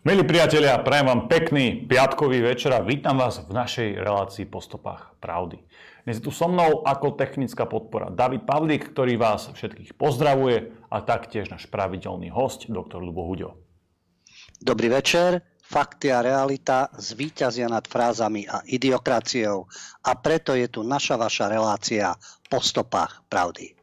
Milí priatelia, prajem vám pekný piatkový večer a vítam vás v našej relácii po stopách pravdy. Dnes je tu so mnou ako technická podpora David Pavlík, ktorý vás všetkých pozdravuje a taktiež náš pravidelný host, doktor Lubo Huďo. Dobrý večer, fakty a realita zvíťazia nad frázami a idiokraciou a preto je tu naša vaša relácia po stopách pravdy.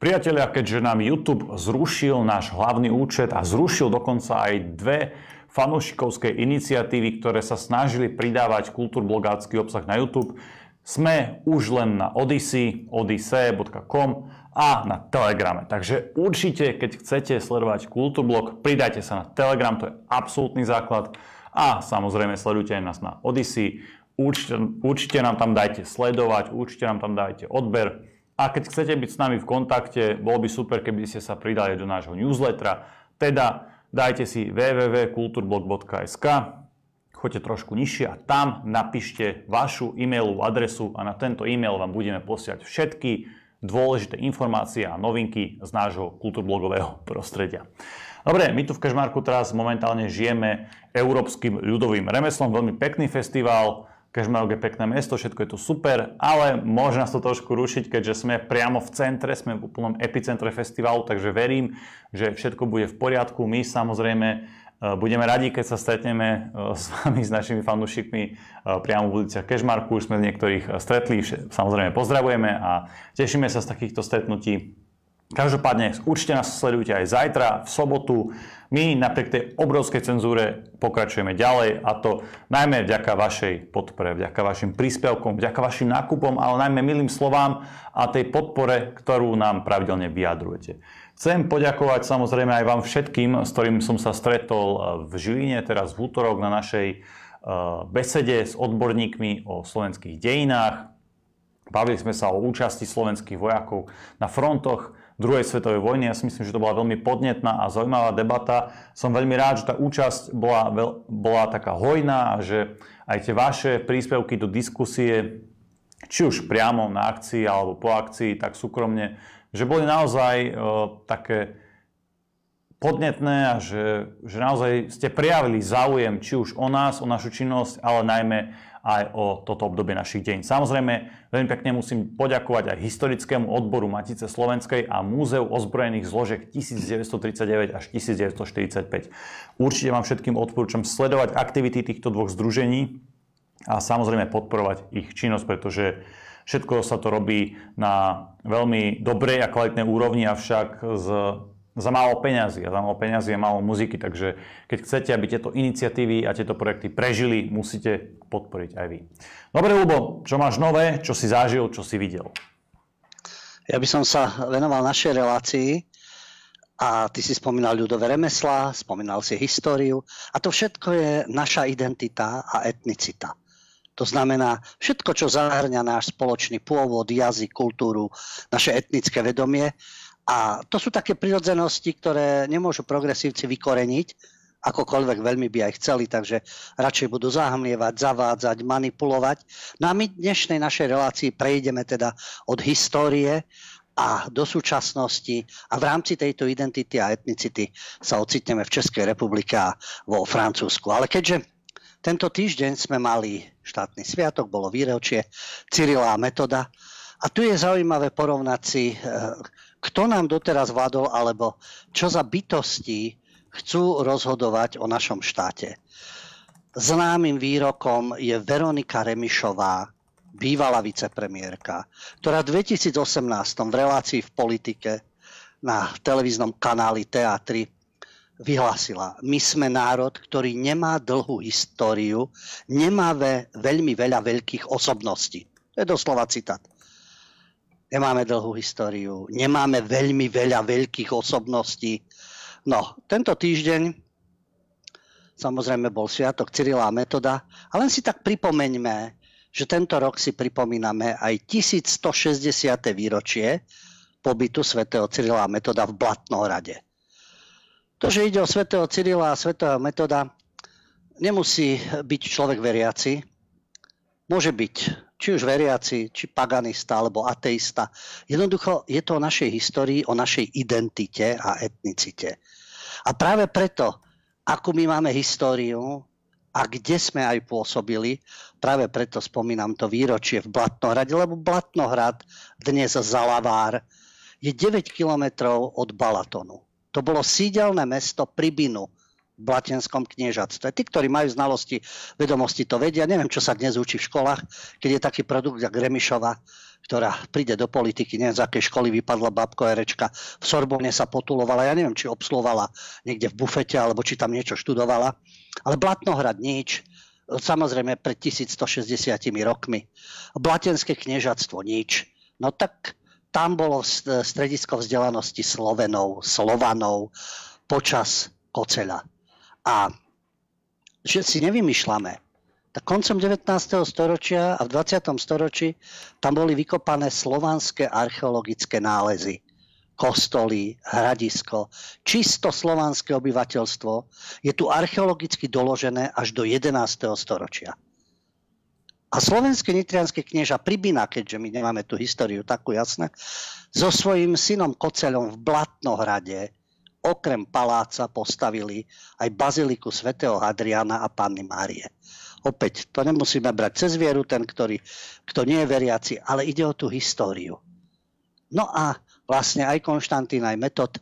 Priatelia, keďže nám YouTube zrušil náš hlavný účet a zrušil dokonca aj dve fanúšikovské iniciatívy, ktoré sa snažili pridávať kultúrblogácky obsah na YouTube. Sme už len na Odyssey, odyssey.com a na Telegrame. Takže určite, keď chcete sledovať Kultúrblog, pridajte sa na Telegram, to je absolútny základ. A samozrejme sledujte aj nás na Odyssey. Určite, určite nám tam dajte sledovať, určite nám tam dajte odber. A keď chcete byť s nami v kontakte, bolo by super, keby ste sa pridali do nášho newslettera. Teda dajte si www.kulturblog.sk, choďte trošku nižšie a tam napíšte vašu e-mailovú adresu a na tento e-mail vám budeme posiať všetky dôležité informácie a novinky z nášho kulturblogového prostredia. Dobre, my tu v Kežmarku teraz momentálne žijeme európskym ľudovým remeslom, veľmi pekný festival, Kežmarok je pekné mesto, všetko je tu super, ale môže nás to trošku rušiť, keďže sme priamo v centre, sme v úplnom epicentre festivalu, takže verím, že všetko bude v poriadku. My samozrejme e, budeme radi, keď sa stretneme e, s vami, s našimi fanúšikmi e, priamo v ulici Kežmarku. Už sme niektorých stretli, samozrejme pozdravujeme a tešíme sa z takýchto stretnutí. Každopádne určite nás sledujte aj zajtra, v sobotu. My napriek tej obrovskej cenzúre pokračujeme ďalej a to najmä vďaka vašej podpore, vďaka vašim príspevkom, vďaka vašim nákupom, ale najmä milým slovám a tej podpore, ktorú nám pravidelne vyjadrujete. Chcem poďakovať samozrejme aj vám všetkým, s ktorým som sa stretol v Žiline teraz v útorok na našej eh, besede s odborníkmi o slovenských dejinách. Bavili sme sa o účasti slovenských vojakov na frontoch druhej svetovej vojny. Ja si myslím, že to bola veľmi podnetná a zaujímavá debata. Som veľmi rád, že tá účasť bola, bola taká hojná a že aj tie vaše príspevky do diskusie, či už priamo na akcii alebo po akcii, tak súkromne, že boli naozaj e, také podnetné a že, že naozaj ste prijavili záujem či už o nás, o našu činnosť, ale najmä aj o toto obdobie našich deň. Samozrejme, veľmi pekne musím poďakovať aj historickému odboru Matice Slovenskej a Múzeu ozbrojených zložiek 1939 až 1945. Určite vám všetkým odporúčam sledovať aktivity týchto dvoch združení a samozrejme podporovať ich činnosť, pretože všetko sa to robí na veľmi dobrej a kvalitnej úrovni, avšak z za málo peňazí a za málo peňazí a málo muziky, takže keď chcete, aby tieto iniciatívy a tieto projekty prežili, musíte podporiť aj vy. Dobre, Lubo, čo máš nové, čo si zažil, čo si videl? Ja by som sa venoval našej relácii a ty si spomínal ľudové remeslá, spomínal si históriu a to všetko je naša identita a etnicita. To znamená všetko, čo zahrňa náš spoločný pôvod, jazyk, kultúru, naše etnické vedomie a to sú také prirodzenosti, ktoré nemôžu progresívci vykoreniť, akokoľvek veľmi by aj chceli, takže radšej budú zahmlievať, zavádzať, manipulovať. No a my dnešnej našej relácii prejdeme teda od histórie a do súčasnosti a v rámci tejto identity a etnicity sa ocitneme v Českej republike a vo Francúzsku. Ale keďže tento týždeň sme mali štátny sviatok, bolo výročie Cyrila a Metoda a tu je zaujímavé porovnať si eh, kto nám doteraz vládol, alebo čo za bytosti chcú rozhodovať o našom štáte. Známym výrokom je Veronika Remišová, bývalá vicepremiérka, ktorá v 2018 v relácii v politike na televíznom kanáli Teatry vyhlásila, my sme národ, ktorý nemá dlhú históriu, nemá ve, veľmi veľa veľkých osobností. To je doslova citát nemáme dlhú históriu, nemáme veľmi veľa veľkých osobností. No, tento týždeň samozrejme bol sviatok Cyrila a Metoda a len si tak pripomeňme, že tento rok si pripomíname aj 1160. výročie pobytu svätého Cyrila a Metoda v Blatnohrade. To, že ide o svätého Cyrila a svätého Metoda, nemusí byť človek veriaci, môže byť či už veriaci, či paganista alebo ateista. Jednoducho je to o našej histórii, o našej identite a etnicite. A práve preto akú my máme históriu a kde sme aj pôsobili. Práve preto spomínam to výročie v Blatnohrade, lebo Blatnohrad, dnes Zalavár, je 9 kilometrov od Balatonu. To bolo sídelné mesto Pribinu Blatenskom kniežatstve. Tí, ktorí majú znalosti, vedomosti, to vedia. Neviem, čo sa dnes učí v školách, keď je taký produkt jak Remišova, ktorá príde do politiky, neviem z akej školy vypadla babko Erečka, v Sorbonne sa potulovala, ja neviem, či obsluhovala niekde v bufete, alebo či tam niečo študovala, ale Blatnohrad nič, samozrejme pred 1160 rokmi. Blatenské kniežatstvo nič. No tak tam bolo stredisko vzdelanosti Slovenov, Slovanov počas Koceľa. A že si nevymýšľame, tak koncom 19. storočia a v 20. storočí tam boli vykopané slovanské archeologické nálezy. Kostoly, hradisko, čisto slovanské obyvateľstvo je tu archeologicky doložené až do 11. storočia. A slovenský nitrianský knieža Pribina, keďže my nemáme tú históriu takú jasné, so svojím synom Koceľom v Blatnohrade okrem paláca postavili aj baziliku svätého Hadriana a Panny Márie. Opäť, to nemusíme brať cez vieru, ten, ktorý, kto nie je veriaci, ale ide o tú históriu. No a vlastne aj Konštantín, aj Metod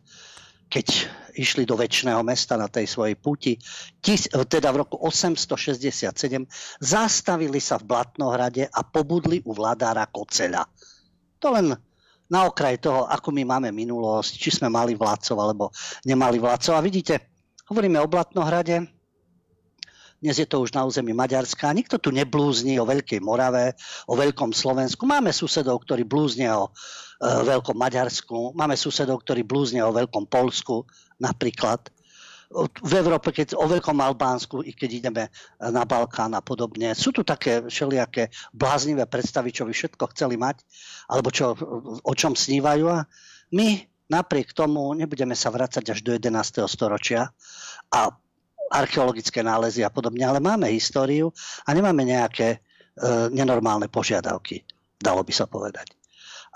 keď išli do väčšného mesta na tej svojej puti, teda v roku 867, zastavili sa v Blatnohrade a pobudli u vladára Koceľa. To len na okraj toho, ako my máme minulosť, či sme mali vládcov alebo nemali vládcov. A vidíte, hovoríme o Blatnohrade, dnes je to už na území Maďarska. Nikto tu neblúzni o Veľkej Morave, o Veľkom Slovensku. Máme susedov, ktorí blúznia o e, Veľkom Maďarsku. Máme susedov, ktorí blúznia o Veľkom Polsku napríklad. V Európe, keď o Veľkom Albánsku, i keď ideme na Balkán a podobne. Sú tu také všelijaké bláznivé predstavy, čo by všetko chceli mať, alebo čo, o čom snívajú. A my napriek tomu nebudeme sa vrácať až do 11. storočia a archeologické nálezy a podobne, ale máme históriu a nemáme nejaké e, nenormálne požiadavky, dalo by sa povedať.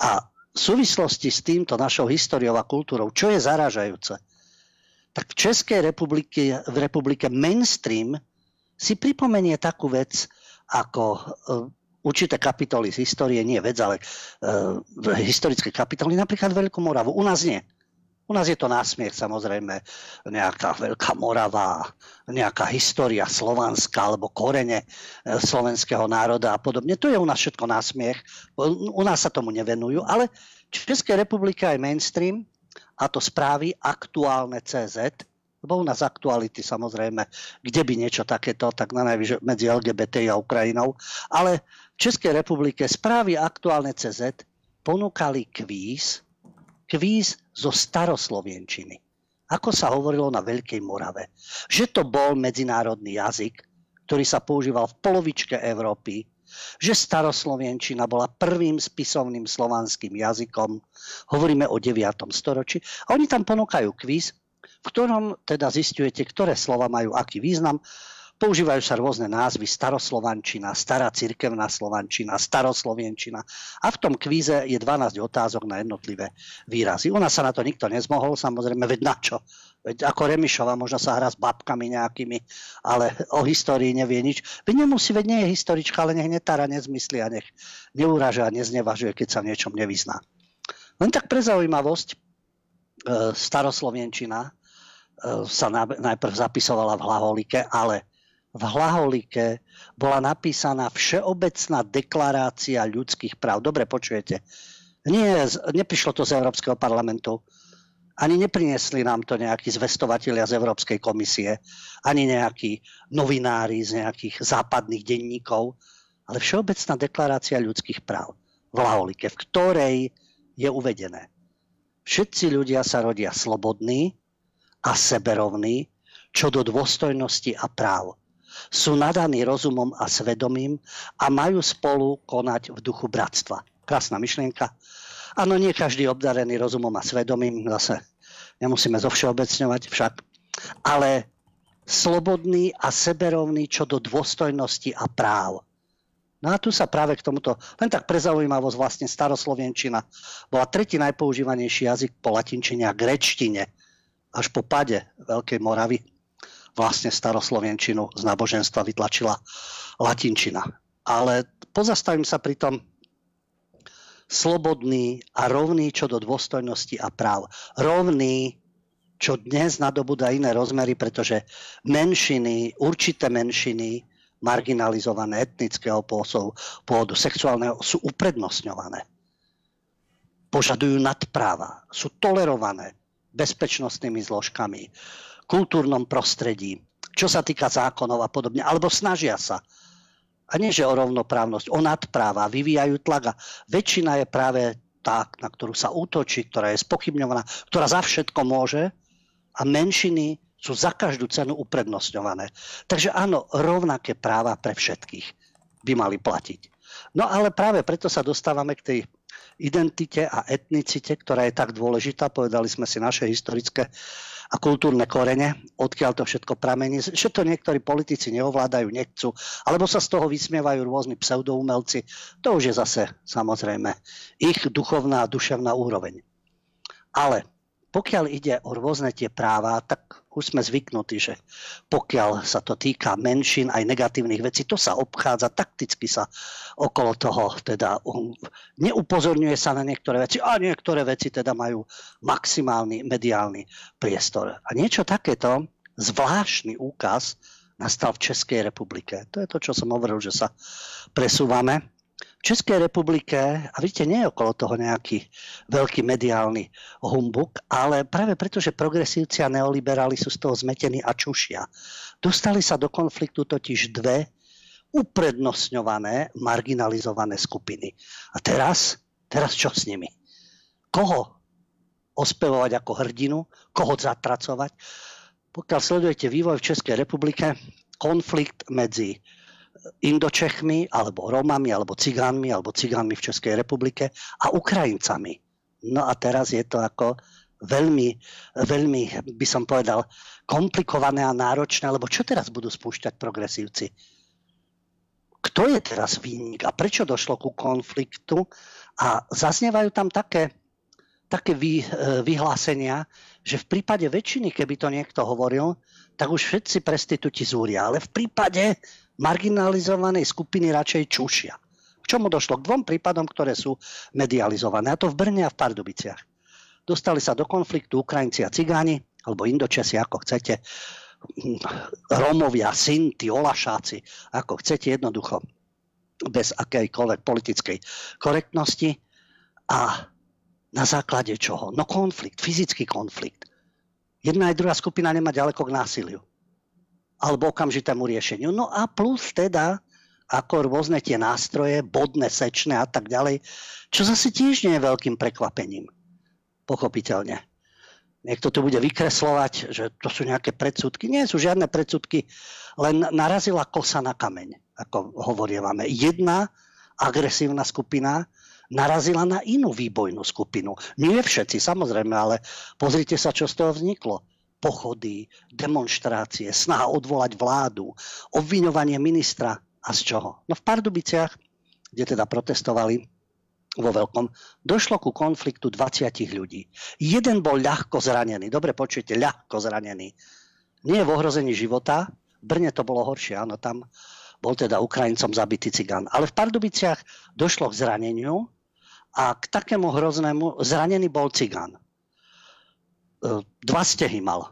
A v súvislosti s týmto našou históriou a kultúrou, čo je zaražajúce, tak v Českej republike, v republike mainstream si pripomenie takú vec ako e, určité kapitoly z histórie, nie vec, ale e, historické kapitoly, napríklad Veľkú Moravu. U nás nie. U nás je to násmiech samozrejme, nejaká Veľká Morava, nejaká história slovanská alebo korene e, slovenského národa a podobne. To je u nás všetko násmiech. U nás sa tomu nevenujú, ale v Českej republike aj mainstream a to správy aktuálne CZ, lebo u nás aktuality samozrejme, kde by niečo takéto, tak na najvyššie medzi LGBT a Ukrajinou, ale v Českej republike správy aktuálne CZ ponúkali kvíz, kvíz zo staroslovenčiny. Ako sa hovorilo na Veľkej Morave. Že to bol medzinárodný jazyk, ktorý sa používal v polovičke Európy, že staroslovenčina bola prvým spisovným slovanským jazykom. Hovoríme o 9. storočí. A oni tam ponúkajú kvíz, v ktorom teda zistujete, ktoré slova majú aký význam Používajú sa rôzne názvy, staroslovančina, stará cirkevná slovančina, staroslovenčina a v tom kvíze je 12 otázok na jednotlivé výrazy. U nás sa na to nikto nezmohol, samozrejme, veď na čo? Veď ako Remišova možno sa hrá s babkami nejakými, ale o histórii nevie nič. Veď nemusí, veď nie je historička, ale nech netára nezmyslí a nech neuraža a neznevažuje, keď sa v niečom nevyzná. Len tak pre zaujímavosť, e, staroslovenčina e, sa najprv zapisovala v Hlaholike, ale v Hlaholike bola napísaná Všeobecná deklarácia ľudských práv. Dobre počujete. Nie, neprišlo to z Európskeho parlamentu. Ani neprinesli nám to nejakí zvestovatelia z Európskej komisie, ani nejakí novinári z nejakých západných denníkov, ale Všeobecná deklarácia ľudských práv v Laholike, v ktorej je uvedené. Všetci ľudia sa rodia slobodní a seberovní čo do dôstojnosti a práv sú nadaní rozumom a svedomím a majú spolu konať v duchu bratstva. Krásna myšlienka. Áno, nie každý obdarený rozumom a svedomím, zase nemusíme zovšeobecňovať však, ale slobodný a seberovný čo do dôstojnosti a práv. No a tu sa práve k tomuto, len tak pre zaujímavosť, vlastne staroslovenčina bola tretí najpoužívanejší jazyk po latinčine a grečtine, až po pade Veľkej Moravy vlastne staroslovenčinu z náboženstva vytlačila latinčina. Ale pozastavím sa pri tom slobodný a rovný čo do dôstojnosti a práv. Rovný, čo dnes nadobúda iné rozmery, pretože menšiny, určité menšiny, marginalizované etnického pôvodu, sexuálneho, sú uprednostňované. Požadujú nadpráva, sú tolerované bezpečnostnými zložkami, kultúrnom prostredí, čo sa týka zákonov a podobne, alebo snažia sa. A nie, že o rovnoprávnosť, o nadpráva, vyvíjajú tlak a väčšina je práve tá, na ktorú sa útočí, ktorá je spochybňovaná, ktorá za všetko môže a menšiny sú za každú cenu uprednostňované. Takže áno, rovnaké práva pre všetkých by mali platiť. No ale práve preto sa dostávame k tej identite a etnicite, ktorá je tak dôležitá. Povedali sme si naše historické a kultúrne korene, odkiaľ to všetko pramení, že to niektorí politici neovládajú, nechcú, alebo sa z toho vysmievajú rôzni pseudoumelci. To už je zase samozrejme ich duchovná a duševná úroveň. Ale pokiaľ ide o rôzne tie práva, tak už sme zvyknutí, že pokiaľ sa to týka menšín aj negatívnych vecí, to sa obchádza, takticky sa okolo toho, teda um, neupozorňuje sa na niektoré veci a niektoré veci teda majú maximálny mediálny priestor. A niečo takéto, zvláštny úkaz, nastal v Českej republike. To je to, čo som hovoril, že sa presúvame Českej republike, a vidíte, nie je okolo toho nejaký veľký mediálny humbuk, ale práve preto, že progresívci a neoliberáli sú z toho zmetení a čušia. Dostali sa do konfliktu totiž dve uprednostňované, marginalizované skupiny. A teraz, teraz čo s nimi? Koho ospevovať ako hrdinu? Koho zatracovať? Pokiaľ sledujete vývoj v Českej republike, konflikt medzi Indočechmi, alebo Romami, alebo Cigánmi, alebo Cigánmi v Českej republike a Ukrajincami. No a teraz je to ako veľmi, veľmi, by som povedal, komplikované a náročné, lebo čo teraz budú spúšťať progresívci? Kto je teraz výnik a prečo došlo ku konfliktu? A zaznievajú tam také, také vy, e, vyhlásenia, že v prípade väčšiny, keby to niekto hovoril, tak už všetci prestitúti zúria. Ale v prípade marginalizovanej skupiny radšej čušia. K čomu došlo? K dvom prípadom, ktoré sú medializované. A to v Brne a v Pardubiciach. Dostali sa do konfliktu Ukrajinci a Cigáni, alebo Indočesi, ako chcete, Rómovia, Sinti, Olašáci, ako chcete jednoducho, bez akejkoľvek politickej korektnosti. A na základe čoho? No konflikt, fyzický konflikt. Jedna aj druhá skupina nemá ďaleko k násiliu alebo okamžitému riešeniu. No a plus teda ako rôzne tie nástroje, bodné, sečné a tak ďalej, čo zase tiež nie je veľkým prekvapením. Pochopiteľne. Niekto to bude vykreslovať, že to sú nejaké predsudky. Nie sú žiadne predsudky, len narazila kosa na kameň, ako hovorievame. Jedna agresívna skupina narazila na inú výbojnú skupinu. Nie všetci, samozrejme, ale pozrite sa, čo z toho vzniklo pochody, demonstrácie, snaha odvolať vládu, obviňovanie ministra a z čoho? No v Pardubiciach, kde teda protestovali vo veľkom, došlo ku konfliktu 20 ľudí. Jeden bol ľahko zranený, dobre počujete, ľahko zranený. Nie je v ohrození života, v Brne to bolo horšie, áno, tam bol teda Ukrajincom zabitý cigán. Ale v Pardubiciach došlo k zraneniu a k takému hroznému zranený bol cigán. E, dva stehy mal.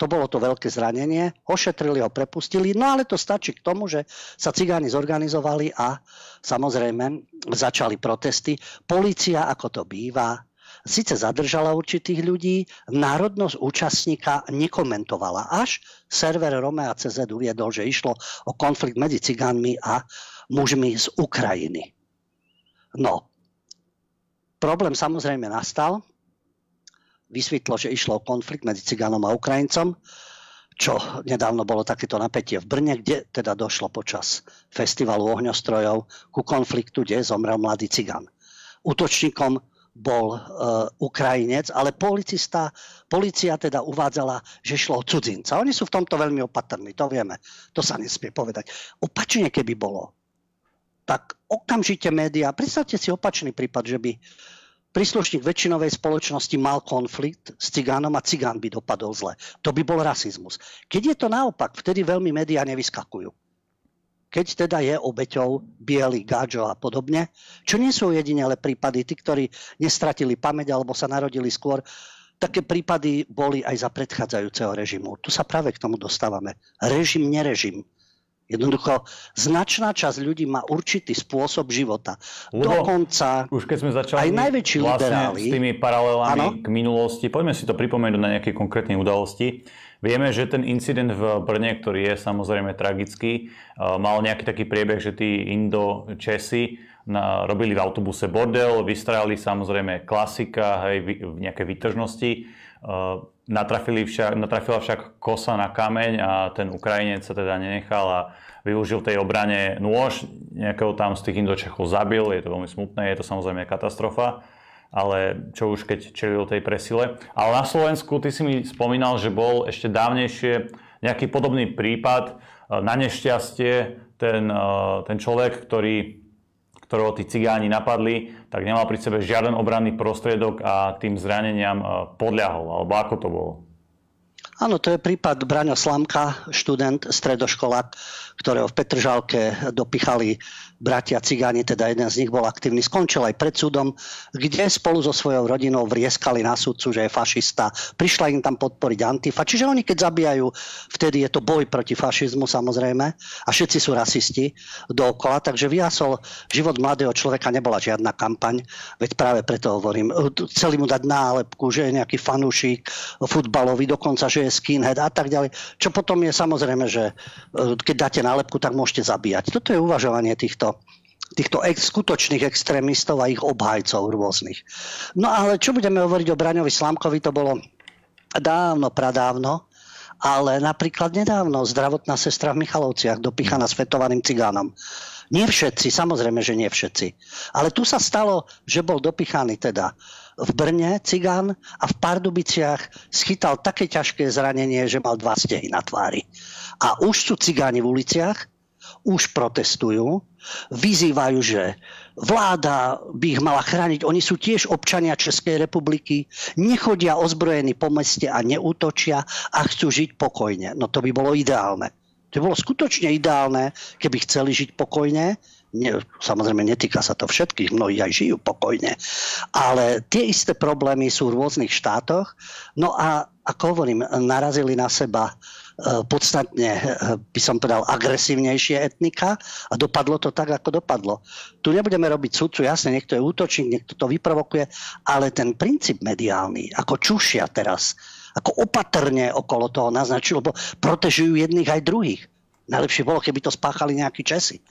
To bolo to veľké zranenie, ošetrili ho, prepustili, no ale to stačí k tomu, že sa cigáni zorganizovali a samozrejme začali protesty. Polícia, ako to býva, síce zadržala určitých ľudí, národnosť účastníka nekomentovala. Až server Romea CZ uviedol, že išlo o konflikt medzi cigánmi a mužmi z Ukrajiny. No, problém samozrejme nastal, vysvetlo, že išlo o konflikt medzi Cigánom a Ukrajincom, čo nedávno bolo takéto napätie v Brne, kde teda došlo počas festivalu ohňostrojov ku konfliktu, kde zomrel mladý Cigán. Útočníkom bol e, Ukrajinec, ale policista, policia teda uvádzala, že šlo o cudzinca. Oni sú v tomto veľmi opatrní, to vieme. To sa nesmie povedať. Opačne, keby bolo, tak okamžite médiá, predstavte si opačný prípad, že by príslušník väčšinovej spoločnosti mal konflikt s cigánom a cigán by dopadol zle. To by bol rasizmus. Keď je to naopak, vtedy veľmi médiá nevyskakujú. Keď teda je obeťou biely, gáčo a podobne, čo nie sú jedinele prípady, tí, ktorí nestratili pamäť alebo sa narodili skôr, také prípady boli aj za predchádzajúceho režimu. Tu sa práve k tomu dostávame. Režim, nerežim. Jednoducho, značná časť ľudí má určitý spôsob života. Lebo Dokonca už keď sme začali aj najväčší vlastne liberáli, s tými paralelami Áno. k minulosti, poďme si to pripomenúť na nejaké konkrétnej udalosti. Vieme, že ten incident v Brne, ktorý je samozrejme tragický, eh, mal nejaký taký priebeh, že tí Indo-Česi na, robili v autobuse bordel, vystrajali samozrejme klasika, hej, vy- v nejaké výtržnosti. Uh, natrafili však, natrafila však kosa na kameň a ten Ukrajinec sa teda nenechal a využil tej obrane nôž, nejakého tam z tých Indočechov zabil, je to veľmi smutné, je to samozrejme katastrofa, ale čo už keď čelil tej presile. Ale na Slovensku, ty si mi spomínal, že bol ešte dávnejšie nejaký podobný prípad, na nešťastie ten, ten človek, ktorý ktorého tí cigáni napadli, tak nemal pri sebe žiaden obranný prostriedok a tým zraneniam e, podľahol. Alebo ako to bolo? Áno, to je prípad Braňo Slamka, študent, stredoškolák, ktorého v Petržalke dopichali bratia cigáni, teda jeden z nich bol aktívny, skončil aj pred súdom, kde spolu so svojou rodinou vrieskali na súdcu, že je fašista. Prišla im tam podporiť Antifa. Čiže oni keď zabíjajú, vtedy je to boj proti fašizmu samozrejme a všetci sú rasisti dookola, takže vyhasol život mladého človeka, nebola žiadna kampaň, veď práve preto hovorím, chceli mu dať nálepku, že je nejaký fanúšik futbalový, dokonca, že je skinhead a tak ďalej. Čo potom je samozrejme, že e, keď dáte nálepku, tak môžete zabíjať. Toto je uvažovanie týchto týchto ex, skutočných extrémistov a ich obhajcov rôznych. No ale čo budeme hovoriť o Braňovi Slamkovi, to bolo dávno, pradávno, ale napríklad nedávno zdravotná sestra v Michalovciach dopichaná svetovaným cigánom. Nie všetci, samozrejme, že nie všetci. Ale tu sa stalo, že bol dopichaný teda v Brne cigán a v Pardubiciach schytal také ťažké zranenie, že mal dva stehy na tvári. A už sú cigáni v uliciach, už protestujú, vyzývajú, že vláda by ich mala chrániť. Oni sú tiež občania Českej republiky, nechodia ozbrojení po meste a neútočia a chcú žiť pokojne. No to by bolo ideálne. To by bolo skutočne ideálne, keby chceli žiť pokojne. Nie, samozrejme, netýka sa to všetkých, mnohí aj žijú pokojne. Ale tie isté problémy sú v rôznych štátoch. No a ako hovorím, narazili na seba podstatne, by som povedal, agresívnejšie etnika a dopadlo to tak, ako dopadlo. Tu nebudeme robiť sudcu, jasne, niekto je útočník, niekto to vyprovokuje, ale ten princíp mediálny, ako čušia teraz, ako opatrne okolo toho naznačil, lebo protežujú jedných aj druhých. Najlepšie bolo, keby to spáchali nejakí Česi.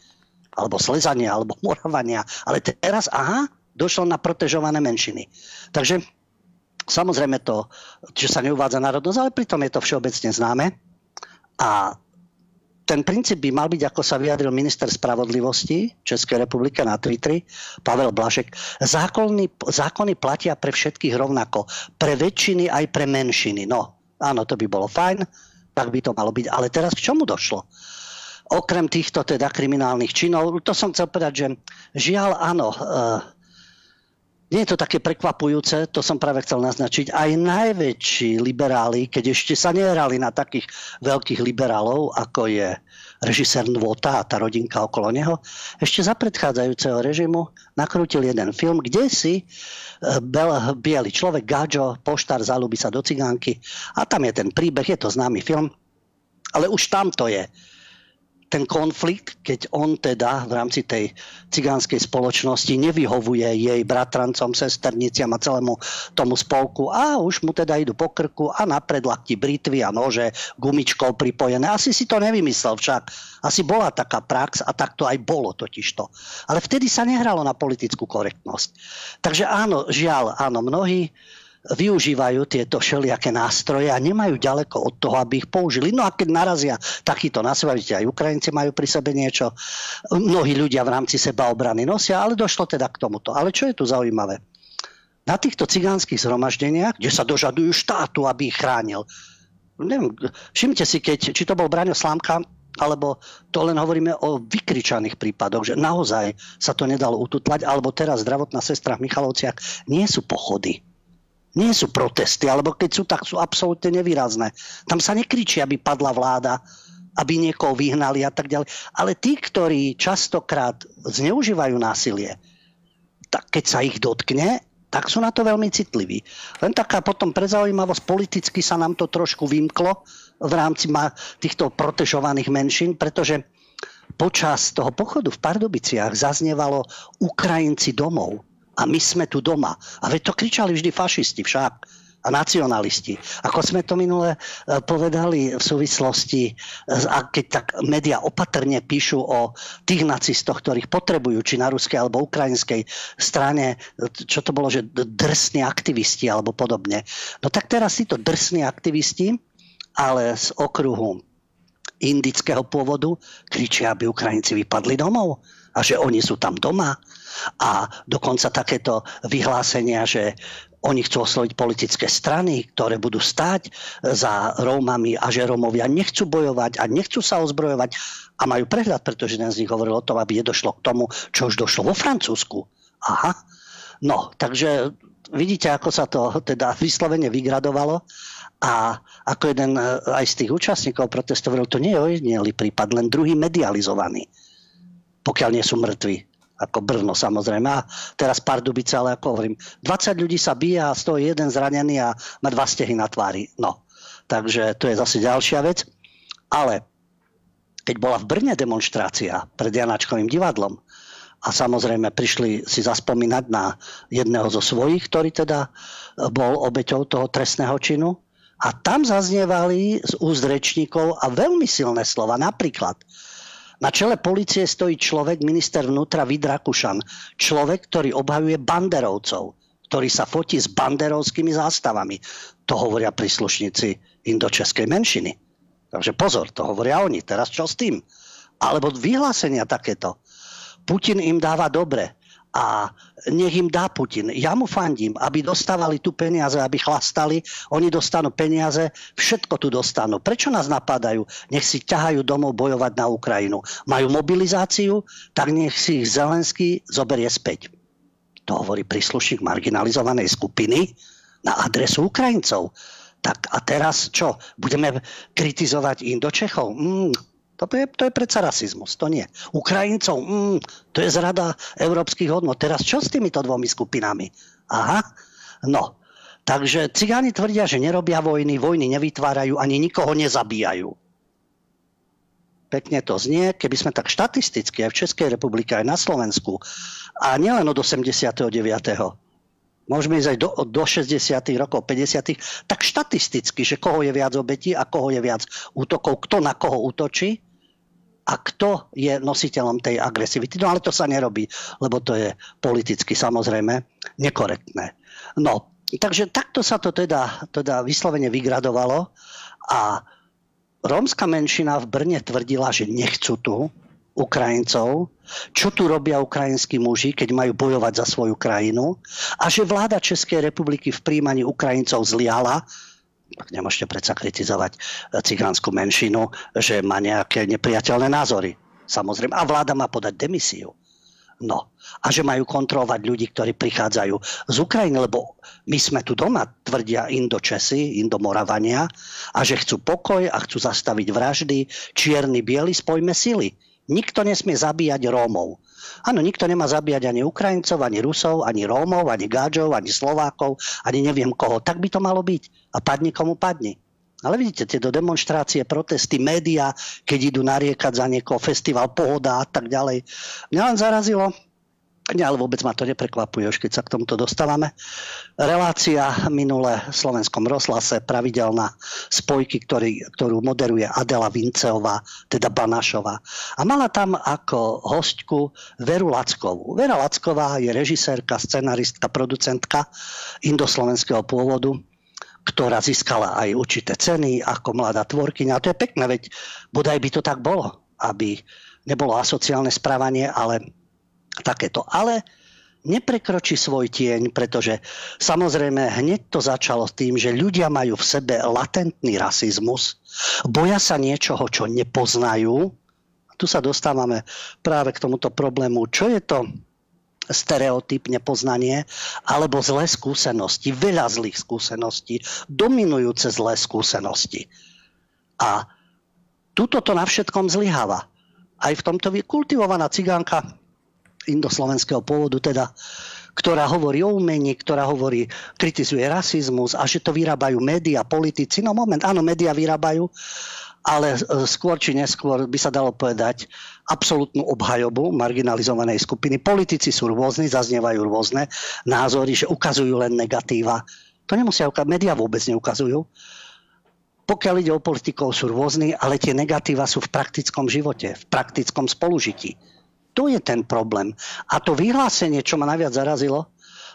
Alebo Slezania, alebo Moravania. Ale teraz, aha, došlo na protežované menšiny. Takže samozrejme to, že sa neuvádza národnosť, ale pritom je to všeobecne známe. A ten princíp by mal byť, ako sa vyjadril minister spravodlivosti Českej republiky na Twitteri, Pavel Blažek. Zákony, zákony platia pre všetkých rovnako. Pre väčšiny aj pre menšiny. No, áno, to by bolo fajn, tak by to malo byť. Ale teraz k čomu došlo? Okrem týchto teda kriminálnych činov, to som chcel povedať, že žiaľ áno, uh, nie je to také prekvapujúce, to som práve chcel naznačiť. Aj najväčší liberáli, keď ešte sa nehrali na takých veľkých liberálov, ako je režisér Nvota a tá rodinka okolo neho, ešte za predchádzajúceho režimu nakrútil jeden film, kde si e, bel, biely človek, Gáďo, poštár, zalúbi sa do cigánky a tam je ten príbeh, je to známy film, ale už tam to je ten konflikt, keď on teda v rámci tej cigánskej spoločnosti nevyhovuje jej bratrancom, sesterniciam a celému tomu spolku a už mu teda idú po krku a na predlakti britvy a nože gumičkou pripojené. Asi si to nevymyslel však. Asi bola taká prax a tak to aj bolo totižto. Ale vtedy sa nehralo na politickú korektnosť. Takže áno, žiaľ, áno, mnohí využívajú tieto všelijaké nástroje a nemajú ďaleko od toho, aby ich použili. No a keď narazia takýto na seba, vidíte, aj Ukrajinci majú pri sebe niečo, mnohí ľudia v rámci seba obrany nosia, ale došlo teda k tomuto. Ale čo je tu zaujímavé? Na týchto cigánskych zhromaždeniach, kde sa dožadujú štátu, aby ich chránil, neviem, všimte si, keď, či to bol Braňo Slámka, alebo to len hovoríme o vykričaných prípadoch, že naozaj sa to nedalo ututlať, alebo teraz zdravotná sestra v Michalovciach nie sú pochody. Nie sú protesty, alebo keď sú, tak sú absolútne nevýrazné. Tam sa nekričí, aby padla vláda, aby niekoho vyhnali a tak ďalej. Ale tí, ktorí častokrát zneužívajú násilie, tak keď sa ich dotkne, tak sú na to veľmi citliví. Len taká potom prezaujímavosť, politicky sa nám to trošku vymklo, v rámci týchto protežovaných menšín, pretože počas toho pochodu v Pardubiciach zaznievalo Ukrajinci domov a my sme tu doma. A veď to kričali vždy fašisti však a nacionalisti. Ako sme to minule e, povedali v súvislosti, a keď tak média opatrne píšu o tých nacistoch, ktorých potrebujú, či na ruskej alebo ukrajinskej strane, čo to bolo, že drsní aktivisti alebo podobne. No tak teraz títo drsní aktivisti ale z okruhu indického pôvodu kričia, aby Ukrajinci vypadli domov a že oni sú tam doma. A dokonca takéto vyhlásenia, že oni chcú osloviť politické strany, ktoré budú stáť za Rómami a že Rómovia nechcú bojovať a nechcú sa ozbrojovať a majú prehľad, pretože jeden z nich hovoril o tom, aby nedošlo k tomu, čo už došlo vo Francúzsku. Aha. No, takže vidíte, ako sa to teda vyslovene vygradovalo. A ako jeden e, aj z tých účastníkov protestov to nie je ojedinelý prípad, len druhý medializovaný, pokiaľ nie sú mŕtvi ako Brno samozrejme. A teraz Pardubice, ale ako hovorím, 20 ľudí sa bije a z toho je jeden zranený a má dva stehy na tvári. No, takže to je zase ďalšia vec. Ale keď bola v Brne demonstrácia pred Janáčkovým divadlom a samozrejme prišli si zaspomínať na jedného zo svojich, ktorý teda bol obeťou toho trestného činu, a tam zaznievali z úst rečníkov a veľmi silné slova. Napríklad, na čele policie stojí človek, minister vnútra Vid. Človek, ktorý obhajuje banderovcov, ktorý sa fotí s banderovskými zástavami. To hovoria príslušníci indočeskej menšiny. Takže pozor, to hovoria oni. Teraz čo s tým? Alebo vyhlásenia takéto. Putin im dáva dobre a nech im dá Putin. Ja mu fandím, aby dostávali tu peniaze, aby chlastali, oni dostanú peniaze, všetko tu dostanú. Prečo nás napadajú? Nech si ťahajú domov bojovať na Ukrajinu. Majú mobilizáciu, tak nech si ich Zelenský zoberie späť. To hovorí príslušník marginalizovanej skupiny na adresu Ukrajincov. Tak a teraz čo? Budeme kritizovať Indočechov? Mm, to je, to je predsa rasizmus, to nie. Ukrajincov, mm, to je zrada európskych hodnot. Teraz čo s týmito dvomi skupinami? Aha, no. Takže cigáni tvrdia, že nerobia vojny, vojny nevytvárajú, ani nikoho nezabíjajú. Pekne to znie, keby sme tak štatisticky aj v Českej republike, aj na Slovensku, a nielen od 89. Môžeme ísť aj do, do 60. rokov, 50. tak štatisticky, že koho je viac obetí a koho je viac útokov, kto na koho útočí, a kto je nositeľom tej agresivity. No ale to sa nerobí, lebo to je politicky samozrejme nekorektné. No, takže takto sa to teda, teda vyslovene vygradovalo a rómska menšina v Brne tvrdila, že nechcú tu Ukrajincov, čo tu robia ukrajinskí muži, keď majú bojovať za svoju krajinu a že vláda Českej republiky v príjmaní Ukrajincov zliala, nemôžete predsa kritizovať eh, cigánsku menšinu, že má nejaké nepriateľné názory. Samozrejme. A vláda má podať demisiu. No. A že majú kontrolovať ľudí, ktorí prichádzajú z Ukrajiny, lebo my sme tu doma, tvrdia Indočesi, Indomoravania, a že chcú pokoj a chcú zastaviť vraždy, čierny, biely, spojme sily. Nikto nesmie zabíjať Rómov. Áno, nikto nemá zabíjať ani Ukrajincov, ani Rusov, ani Rómov, ani Gáčov, ani Slovákov, ani neviem koho. Tak by to malo byť. A padni komu padni. Ale vidíte, tieto demonstrácie, protesty, médiá, keď idú nariekať za niekoho, festival Pohoda a tak ďalej. Mňa len zarazilo, nie, ale vôbec ma to neprekvapuje, už keď sa k tomuto dostávame. Relácia minule v slovenskom rozhlase, pravidelná spojky, ktorý, ktorú moderuje Adela Vinceová, teda Banašová. A mala tam ako hostku Veru Lackovú. Vera Lacková je režisérka, scenaristka, producentka indoslovenského pôvodu, ktorá získala aj určité ceny ako mladá tvorkyňa. A to je pekné, veď bodaj by to tak bolo, aby nebolo asociálne správanie, ale takéto. Ale neprekročí svoj tieň, pretože samozrejme hneď to začalo tým, že ľudia majú v sebe latentný rasizmus, boja sa niečoho, čo nepoznajú. Tu sa dostávame práve k tomuto problému. Čo je to stereotyp, nepoznanie, alebo zlé skúsenosti, veľa zlých skúseností, dominujúce zlé skúsenosti. A tuto to na všetkom zlyháva. Aj v tomto kultivovaná cigánka indoslovenského pôvodu, teda, ktorá hovorí o umení, ktorá hovorí, kritizuje rasizmus a že to vyrábajú média, politici. No moment, áno, média vyrábajú, ale e, skôr či neskôr by sa dalo povedať absolútnu obhajobu marginalizovanej skupiny. Politici sú rôzni, zaznievajú rôzne názory, že ukazujú len negatíva. To nemusia ukázať, médiá vôbec neukazujú. Pokiaľ ide o politikov, sú rôzni, ale tie negatíva sú v praktickom živote, v praktickom spolužití. To je ten problém. A to vyhlásenie, čo ma najviac zarazilo,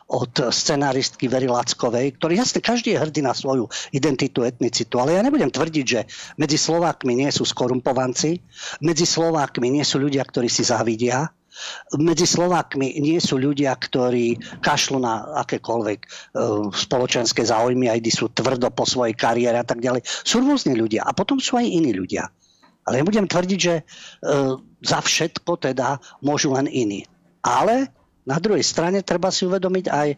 od scenáristky Very Lackovej, ktorý jasne každý je hrdý na svoju identitu, etnicitu, ale ja nebudem tvrdiť, že medzi Slovákmi nie sú skorumpovanci, medzi Slovákmi nie sú ľudia, ktorí si závidia, medzi Slovákmi nie sú ľudia, ktorí kašľú na akékoľvek e, spoločenské záujmy a sú tvrdo po svojej kariére a tak ďalej. Sú rôzni ľudia a potom sú aj iní ľudia. Ale ja budem tvrdiť, že e, za všetko teda môžu len iní. Ale na druhej strane treba si uvedomiť aj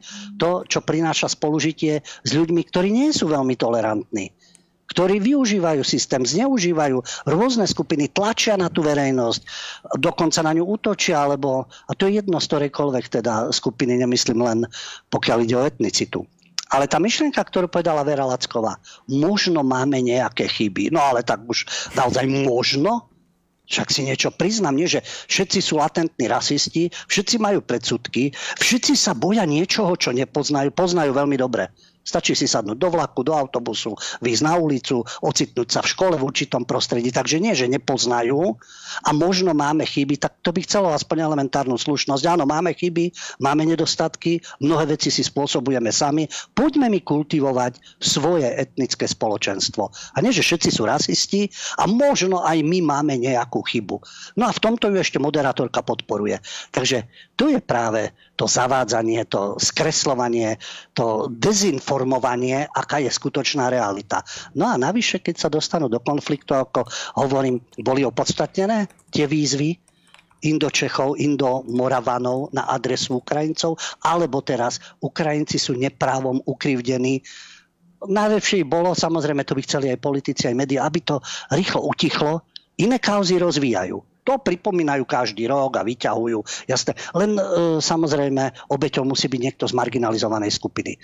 to, čo prináša spolužitie s ľuďmi, ktorí nie sú veľmi tolerantní ktorí využívajú systém, zneužívajú rôzne skupiny, tlačia na tú verejnosť, dokonca na ňu útočia, alebo, a to je jedno z ktorejkoľvek teda skupiny, nemyslím len pokiaľ ide o etnicitu. Ale tá myšlienka, ktorú povedala Vera Lacková, možno máme nejaké chyby. No ale tak už naozaj možno? Však si niečo priznám, nie, že všetci sú latentní rasisti, všetci majú predsudky, všetci sa boja niečoho, čo nepoznajú, poznajú veľmi dobre. Stačí si sadnúť do vlaku, do autobusu, výjsť na ulicu, ocitnúť sa v škole v určitom prostredí. Takže nie, že nepoznajú a možno máme chyby, tak to by chcelo aspoň elementárnu slušnosť. Áno, máme chyby, máme nedostatky, mnohé veci si spôsobujeme sami. Poďme mi kultivovať svoje etnické spoločenstvo. A nie, že všetci sú rasisti a možno aj my máme nejakú chybu. No a v tomto ju ešte moderátorka podporuje. Takže tu je práve to zavádzanie, to skreslovanie, to dezinformovanie, aká je skutočná realita. No a navyše, keď sa dostanú do konfliktu, ako hovorím, boli opodstatnené tie výzvy Indočechov, Indomoravanov na adresu Ukrajincov, alebo teraz Ukrajinci sú neprávom ukrivdení najlepšie bolo, samozrejme to by chceli aj politici, aj médiá, aby to rýchlo utichlo, iné kauzy rozvíjajú. To pripomínajú každý rok a vyťahujú. Jasné. Len e, samozrejme obeťou musí byť niekto z marginalizovanej skupiny.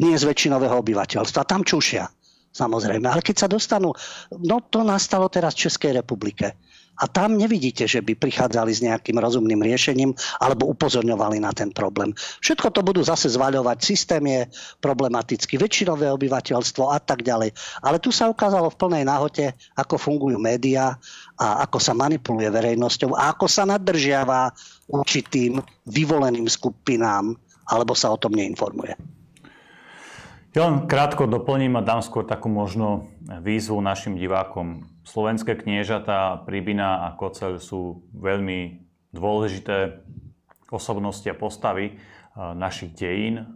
Nie z väčšinového obyvateľstva. Tam čušia. Samozrejme. Ale keď sa dostanú... No to nastalo teraz v Českej republike. A tam nevidíte, že by prichádzali s nejakým rozumným riešením alebo upozorňovali na ten problém. Všetko to budú zase zvaľovať. Systém je problematický, väčšinové obyvateľstvo a tak ďalej. Ale tu sa ukázalo v plnej náhote, ako fungujú médiá a ako sa manipuluje verejnosťou a ako sa nadržiava určitým vyvoleným skupinám alebo sa o tom neinformuje. Ja len krátko doplním a dám skôr takú možno výzvu našim divákom. Slovenské kniežatá, Príbina a Koceľ sú veľmi dôležité osobnosti a postavy eh, našich dejín.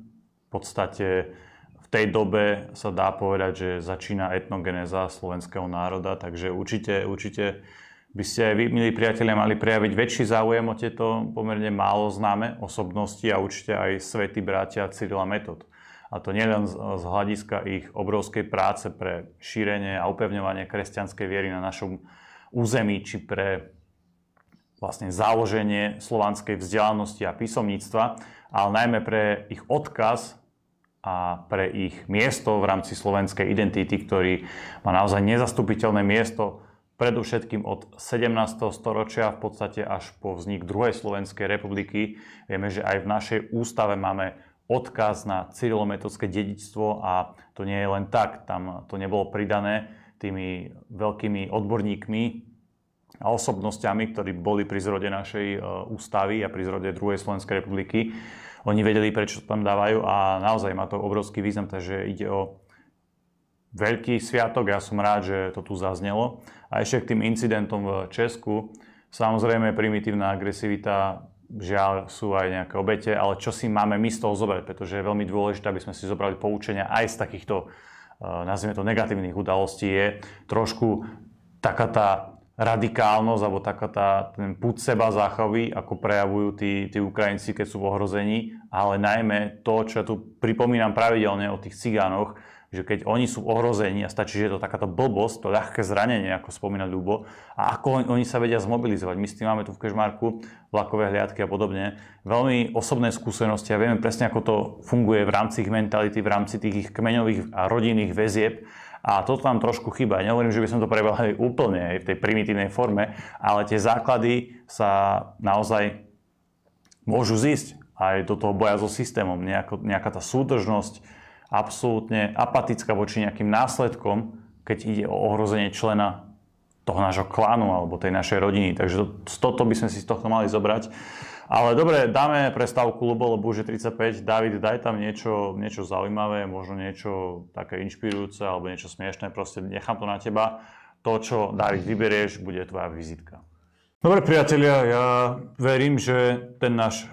V podstate v tej dobe sa dá povedať, že začína etnogenéza slovenského národa, takže určite, určite by ste aj vy, milí priatelia, mali prejaviť väčší záujem o tieto pomerne málo známe osobnosti a určite aj svätí bratia Cyrila Metod. A to nielen z, z hľadiska ich obrovskej práce pre šírenie a upevňovanie kresťanskej viery na našom území, či pre vlastne založenie slovanskej vzdelanosti a písomníctva, ale najmä pre ich odkaz a pre ich miesto v rámci slovenskej identity, ktorý má naozaj nezastupiteľné miesto predovšetkým od 17. storočia v podstate až po vznik druhej Slovenskej republiky. Vieme, že aj v našej ústave máme odkaz na cyrilometodské dedičstvo a to nie je len tak, tam to nebolo pridané tými veľkými odborníkmi a osobnosťami, ktorí boli pri zrode našej e, ústavy a pri zrode druhej Slovenskej republiky. Oni vedeli, prečo to tam dávajú a naozaj má to obrovský význam, takže ide o veľký sviatok. Ja som rád, že to tu zaznelo. A ešte k tým incidentom v Česku. Samozrejme, primitívna agresivita žiaľ sú aj nejaké obete, ale čo si máme my z toho zobrať, pretože je veľmi dôležité, aby sme si zobrali poučenia. Aj z takýchto, uh, nazvime to, negatívnych udalostí, je trošku taká tá radikálnosť alebo taká tá, ten púd seba záchovy, ako prejavujú tí, tí Ukrajinci, keď sú v ohrození, ale najmä to, čo ja tu pripomínam pravidelne o tých cigánoch, že keď oni sú ohrození a stačí, že je to takáto blbosť, to ľahké zranenie, ako spomína Ľubo, a ako oni sa vedia zmobilizovať. My s tým máme tu v Kežmarku vlakové hliadky a podobne. Veľmi osobné skúsenosti a vieme presne, ako to funguje v rámci ich mentality, v rámci tých ich kmeňových a rodinných väzieb. A toto tam trošku chýba. Nehovorím, že by som to prebral úplne v tej primitívnej forme, ale tie základy sa naozaj môžu zísť aj do toho boja so systémom. Nejako, nejaká tá súdržnosť, absolútne apatická voči nejakým následkom, keď ide o ohrozenie člena toho nášho klánu alebo tej našej rodiny. Takže to, toto by sme si z tohto mali zobrať. Ale dobre, dáme prestávku, Lubo, lebo už je 35. David, daj tam niečo, niečo zaujímavé, možno niečo také inšpirujúce alebo niečo smiešné. Proste nechám to na teba. To, čo David vyberieš, bude tvoja vizitka. Dobre, priatelia, ja verím, že ten náš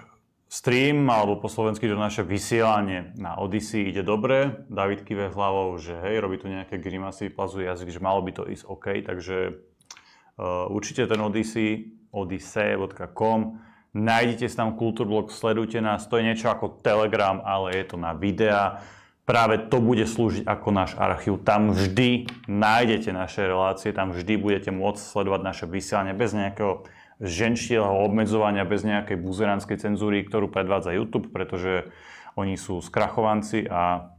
stream, alebo po slovensky to naše vysielanie na Odyssey ide dobre. David kive hlavou, že hej, robí tu nejaké grimasy, plazuje jazyk, že malo by to ísť OK, takže uh, určite ten Odyssey, odyssey.com, nájdete si tam Kultúrblog, sledujte nás, to je niečo ako Telegram, ale je to na videa. Práve to bude slúžiť ako náš archív. Tam vždy nájdete naše relácie, tam vždy budete môcť sledovať naše vysielanie bez nejakého ženštieho obmedzovania bez nejakej buzeránskej cenzúry, ktorú predvádza YouTube, pretože oni sú skrachovanci a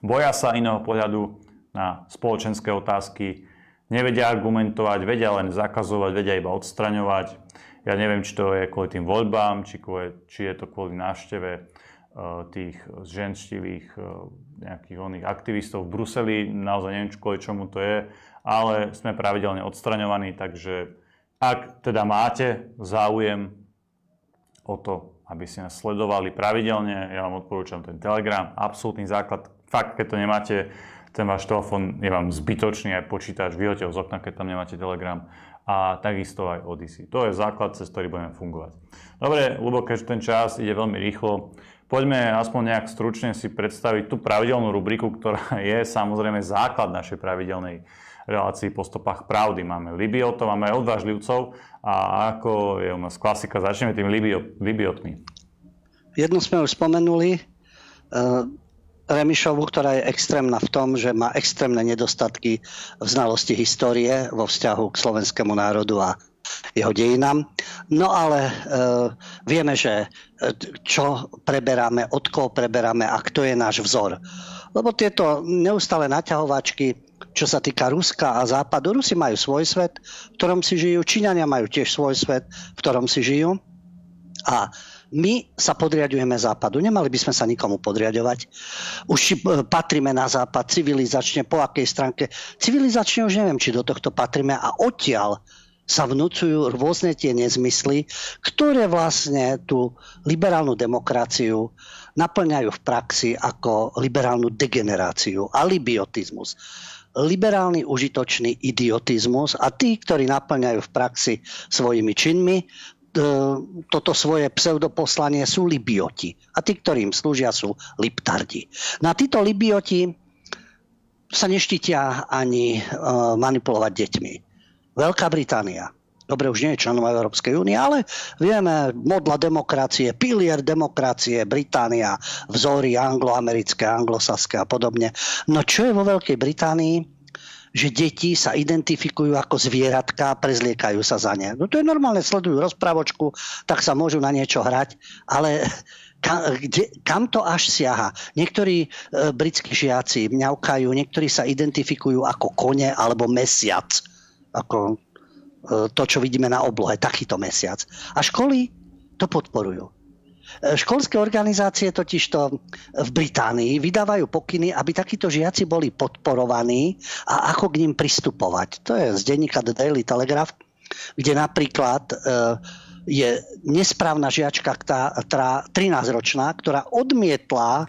boja sa iného pohľadu na spoločenské otázky, nevedia argumentovať, vedia len zakazovať, vedia iba odstraňovať. Ja neviem, či to je kvôli tým voľbám, či, kvôli, či je to kvôli návšteve e, tých ženštivých e, nejakých oných aktivistov v Bruseli. Naozaj neviem, kvôli čomu to je, ale sme pravidelne odstraňovaní, takže ak teda máte záujem o to, aby ste nás sledovali pravidelne, ja vám odporúčam ten Telegram, absolútny základ. Fakt, keď to nemáte, ten váš telefón je vám zbytočný, aj počítač, vyhoďte ho z okna, keď tam nemáte Telegram a takisto aj Odyssey. To je základ, cez ktorý budeme fungovať. Dobre, lebo keďže ten čas ide veľmi rýchlo, poďme aspoň nejak stručne si predstaviť tú pravidelnú rubriku, ktorá je samozrejme základ našej pravidelnej relácii po stopách pravdy. Máme Libiotov, máme aj odvážlivcov a ako je u nás klasika, začneme tým Libio, Libiotmi. Jednu sme už spomenuli, uh, Remišovu, ktorá je extrémna v tom, že má extrémne nedostatky v znalosti histórie vo vzťahu k slovenskému národu a jeho dejinám. No ale e, vieme, že e, čo preberáme, od koho preberáme a kto je náš vzor. Lebo tieto neustále naťahovačky čo sa týka Ruska a Západu, Rusi majú svoj svet, v ktorom si žijú, Číňania majú tiež svoj svet, v ktorom si žijú. A my sa podriadujeme západu. Nemali by sme sa nikomu podriadovať. Už e, patríme na západ civilizačne, po akej stránke. Civilizačne už neviem, či do tohto patríme a odtiaľ sa vnúcujú rôzne tie nezmysly, ktoré vlastne tú liberálnu demokraciu naplňajú v praxi ako liberálnu degeneráciu, alibiotizmus liberálny užitočný idiotizmus a tí, ktorí naplňajú v praxi svojimi činmi, e, toto svoje pseudoposlanie sú libioti. A tí, ktorým slúžia, sú liptardi. Na títo libioti sa neštítia ani e, manipulovať deťmi. Veľká Británia dobre, už nie je členom Európskej únie, ale vieme, modla demokracie, pilier demokracie, Británia, vzory angloamerické, anglosaské a podobne. No čo je vo Veľkej Británii? že deti sa identifikujú ako zvieratka a prezliekajú sa za ne. No to je normálne, sledujú rozprávočku, tak sa môžu na niečo hrať, ale kam, kde, kam to až siaha? Niektorí e, britskí žiaci mňaukajú, niektorí sa identifikujú ako kone alebo mesiac. Ako to, čo vidíme na oblohe, takýto mesiac. A školy to podporujú. E, školské organizácie totižto v Británii vydávajú pokyny, aby takíto žiaci boli podporovaní a ako k ním pristupovať. To je z denníka The Daily Telegraph, kde napríklad e, je nesprávna žiačka, ktorá 13-ročná, ktorá odmietla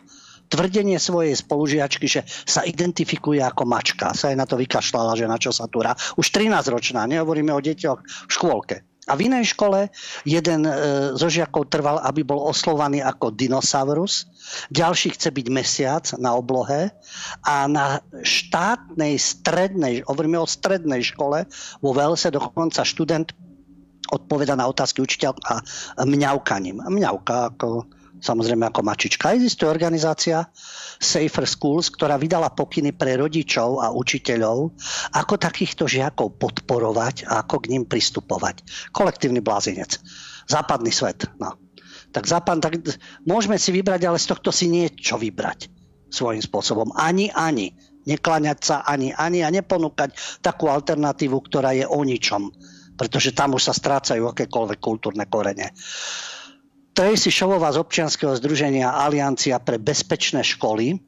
tvrdenie svojej spolužiačky, že sa identifikuje ako mačka. Sa jej na to vykašľala, že na čo sa túra. Už 13-ročná, nehovoríme o deťoch v škôlke. A v inej škole jeden e, zo žiakov trval, aby bol oslovaný ako dinosaurus, ďalší chce byť mesiac na oblohe a na štátnej strednej, hovoríme o strednej škole, vo Velse dokonca študent odpoveda na otázky učiteľa mňaukaním. Mňauka ako samozrejme ako mačička. Existuje organizácia Safer Schools, ktorá vydala pokyny pre rodičov a učiteľov, ako takýchto žiakov podporovať a ako k ním pristupovať. Kolektívny blázinec. Západný svet. No. Tak, západ, tak môžeme si vybrať, ale z tohto si niečo vybrať svojím spôsobom. Ani, ani. Nekláňať sa ani, ani a neponúkať takú alternatívu, ktorá je o ničom. Pretože tam už sa strácajú akékoľvek kultúrne korene. Tracy Šovová z občianskeho združenia Aliancia pre bezpečné školy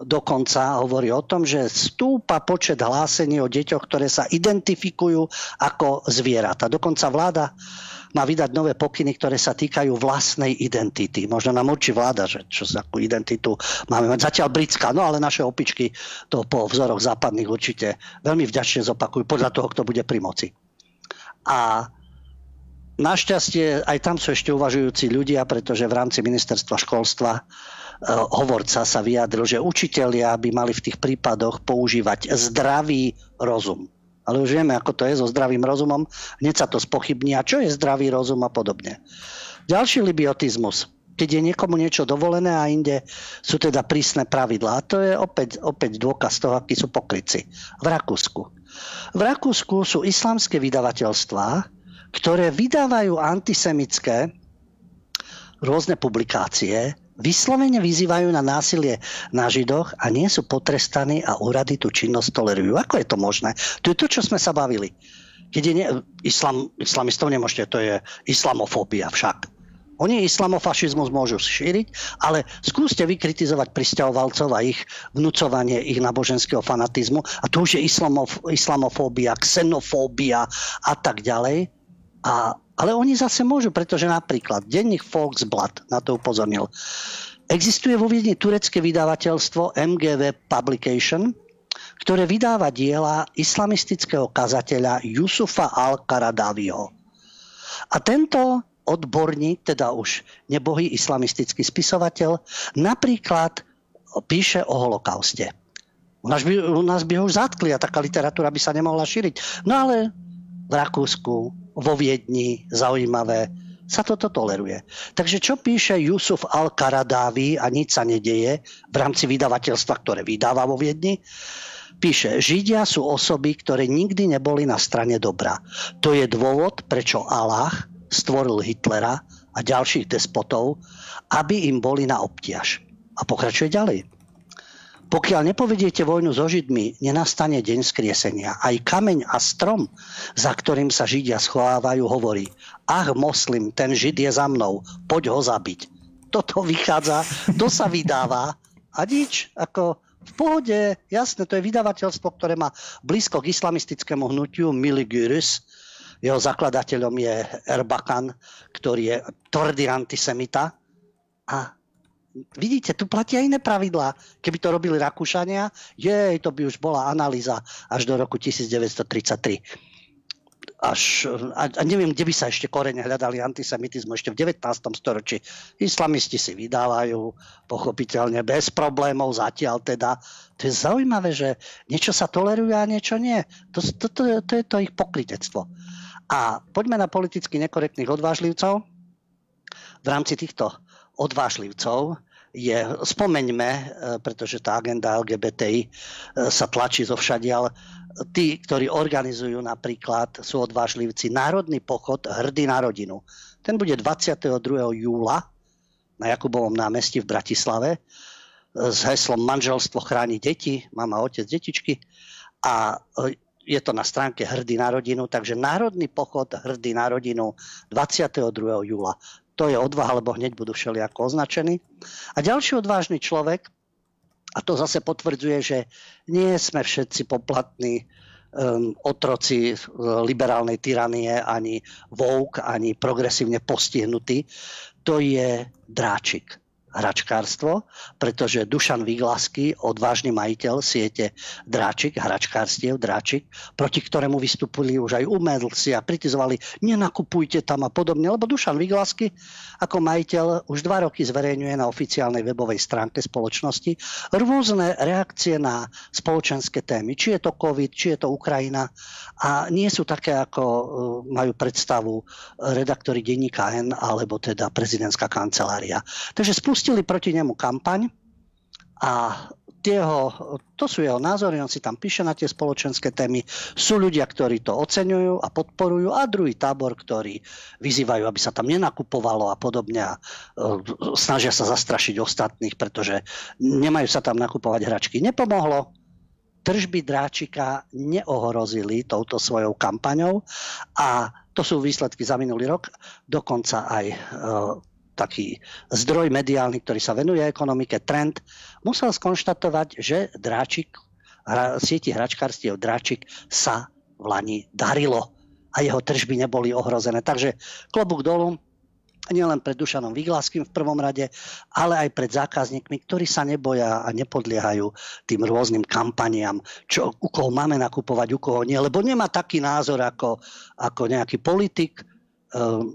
dokonca hovorí o tom, že stúpa počet hlásení o deťoch, ktoré sa identifikujú ako zvieratá. Dokonca vláda má vydať nové pokyny, ktoré sa týkajú vlastnej identity. Možno nám určí vláda, že čo za akú identitu máme mať. Zatiaľ britská, no ale naše opičky to po vzoroch západných určite veľmi vďačne zopakujú podľa toho, kto bude pri moci. A Našťastie aj tam sú ešte uvažujúci ľudia, pretože v rámci ministerstva školstva e, hovorca sa vyjadril, že učitelia by mali v tých prípadoch používať zdravý rozum. Ale už vieme, ako to je so zdravým rozumom. Hneď sa to spochybní. A čo je zdravý rozum a podobne. Ďalší libiotizmus. Keď je niekomu niečo dovolené a inde sú teda prísne pravidlá. A to je opäť, opäť dôkaz toho, akí sú pokryci. V Rakúsku. V Rakúsku sú islamské vydavateľstvá, ktoré vydávajú antisemické rôzne publikácie, vyslovene vyzývajú na násilie na Židoch a nie sú potrestaní a úrady tú činnosť tolerujú. Ako je to možné? To je to, čo sme sa bavili. Keď je ne, islam, islamistov nemôžete, to je islamofóbia však. Oni islamofašizmus môžu šíriť, ale skúste vykritizovať pristahovalcov a ich vnúcovanie ich náboženského fanatizmu. A to už je islamof, islamofóbia, xenofóbia a tak ďalej. A, ale oni zase môžu, pretože napríklad denník Volksblad na to upozornil. Existuje vo Viedni turecké vydavateľstvo MGV Publication, ktoré vydáva diela islamistického kazateľa Yusufa al-Karadaviho. A tento odborník, teda už nebohý islamistický spisovateľ, napríklad píše o holokauste. U nás, by, u nás by ho už zatkli a taká literatúra by sa nemohla šíriť. No ale v Rakúsku, vo Viedni, zaujímavé, sa toto toleruje. Takže čo píše Jusuf Al-Karadávi a nič sa nedeje v rámci vydavateľstva, ktoré vydáva vo Viedni? Píše, Židia sú osoby, ktoré nikdy neboli na strane dobra. To je dôvod, prečo Allah stvoril Hitlera a ďalších despotov, aby im boli na obtiaž. A pokračuje ďalej. Pokiaľ nepovediete vojnu so Židmi, nenastane deň skriesenia. Aj kameň a strom, za ktorým sa Židia schovávajú, hovorí Ach, moslim, ten Žid je za mnou, poď ho zabiť. Toto vychádza, to sa vydáva a nič, ako v pohode, jasné, to je vydavateľstvo, ktoré má blízko k islamistickému hnutiu Miligurus. Jeho zakladateľom je Erbakan, ktorý je tvrdý antisemita. A Vidíte, tu platia iné pravidlá. Keby to robili Rakúšania, jej, to by už bola analýza až do roku 1933. Až, a, a neviem, kde by sa ešte korene hľadali antisemitizmu ešte v 19. storočí. Islamisti si vydávajú, pochopiteľne, bez problémov zatiaľ teda. To je zaujímavé, že niečo sa toleruje a niečo nie. To, to, to, to je to ich pokrytectvo. A poďme na politicky nekorektných odvážlivcov. V rámci týchto odvážlivcov je, spomeňme, e, pretože tá agenda LGBTI e, sa tlačí zo všadiaľ, tí, ktorí organizujú napríklad, sú odvážlivci Národný pochod Hrdý na rodinu. Ten bude 22. júla na Jakubovom námestí v Bratislave e, s heslom Manželstvo chráni deti, mama, otec, detičky. A je to na stránke Hrdý na rodinu, takže Národný pochod Hrdý na rodinu 22. júla to je odvaha, lebo hneď budú všelijako označení. A ďalší odvážny človek, a to zase potvrdzuje, že nie sme všetci poplatní um, otroci liberálnej tyranie, ani vouk, ani progresívne postihnutí, to je Dráčik. Hračkárstvo, pretože Dušan Vyglasky, odvážny majiteľ siete Dráčik, hračkárstiev Dráčik, proti ktorému vystupili už aj umelci a kritizovali, nenakupujte tam a podobne, lebo Dušan Vyglasky ako majiteľ už dva roky zverejňuje na oficiálnej webovej stránke spoločnosti rôzne reakcie na spoločenské témy, či je to COVID, či je to Ukrajina a nie sú také, ako e, majú predstavu redaktori denníka N alebo teda prezidentská kancelária. Takže spustili proti nemu kampaň a tieho, to sú jeho názory, on si tam píše na tie spoločenské témy. Sú ľudia, ktorí to oceňujú a podporujú a druhý tábor, ktorí vyzývajú, aby sa tam nenakupovalo a podobne a uh, snažia sa zastrašiť ostatných, pretože nemajú sa tam nakupovať hračky. Nepomohlo, tržby dráčika neohrozili touto svojou kampaňou a to sú výsledky za minulý rok, dokonca aj e, taký zdroj mediálny, ktorý sa venuje ekonomike, Trend, musel skonštatovať, že dráčik, hra, sieti hračkárstiev dráčik sa v Lani darilo a jeho tržby neboli ohrozené. Takže klobúk dolu, nielen pred Dušanom Vygláským v prvom rade, ale aj pred zákazníkmi, ktorí sa neboja a nepodliehajú tým rôznym kampaniám, čo, u koho máme nakupovať, u koho nie, lebo nemá taký názor ako, ako nejaký politik,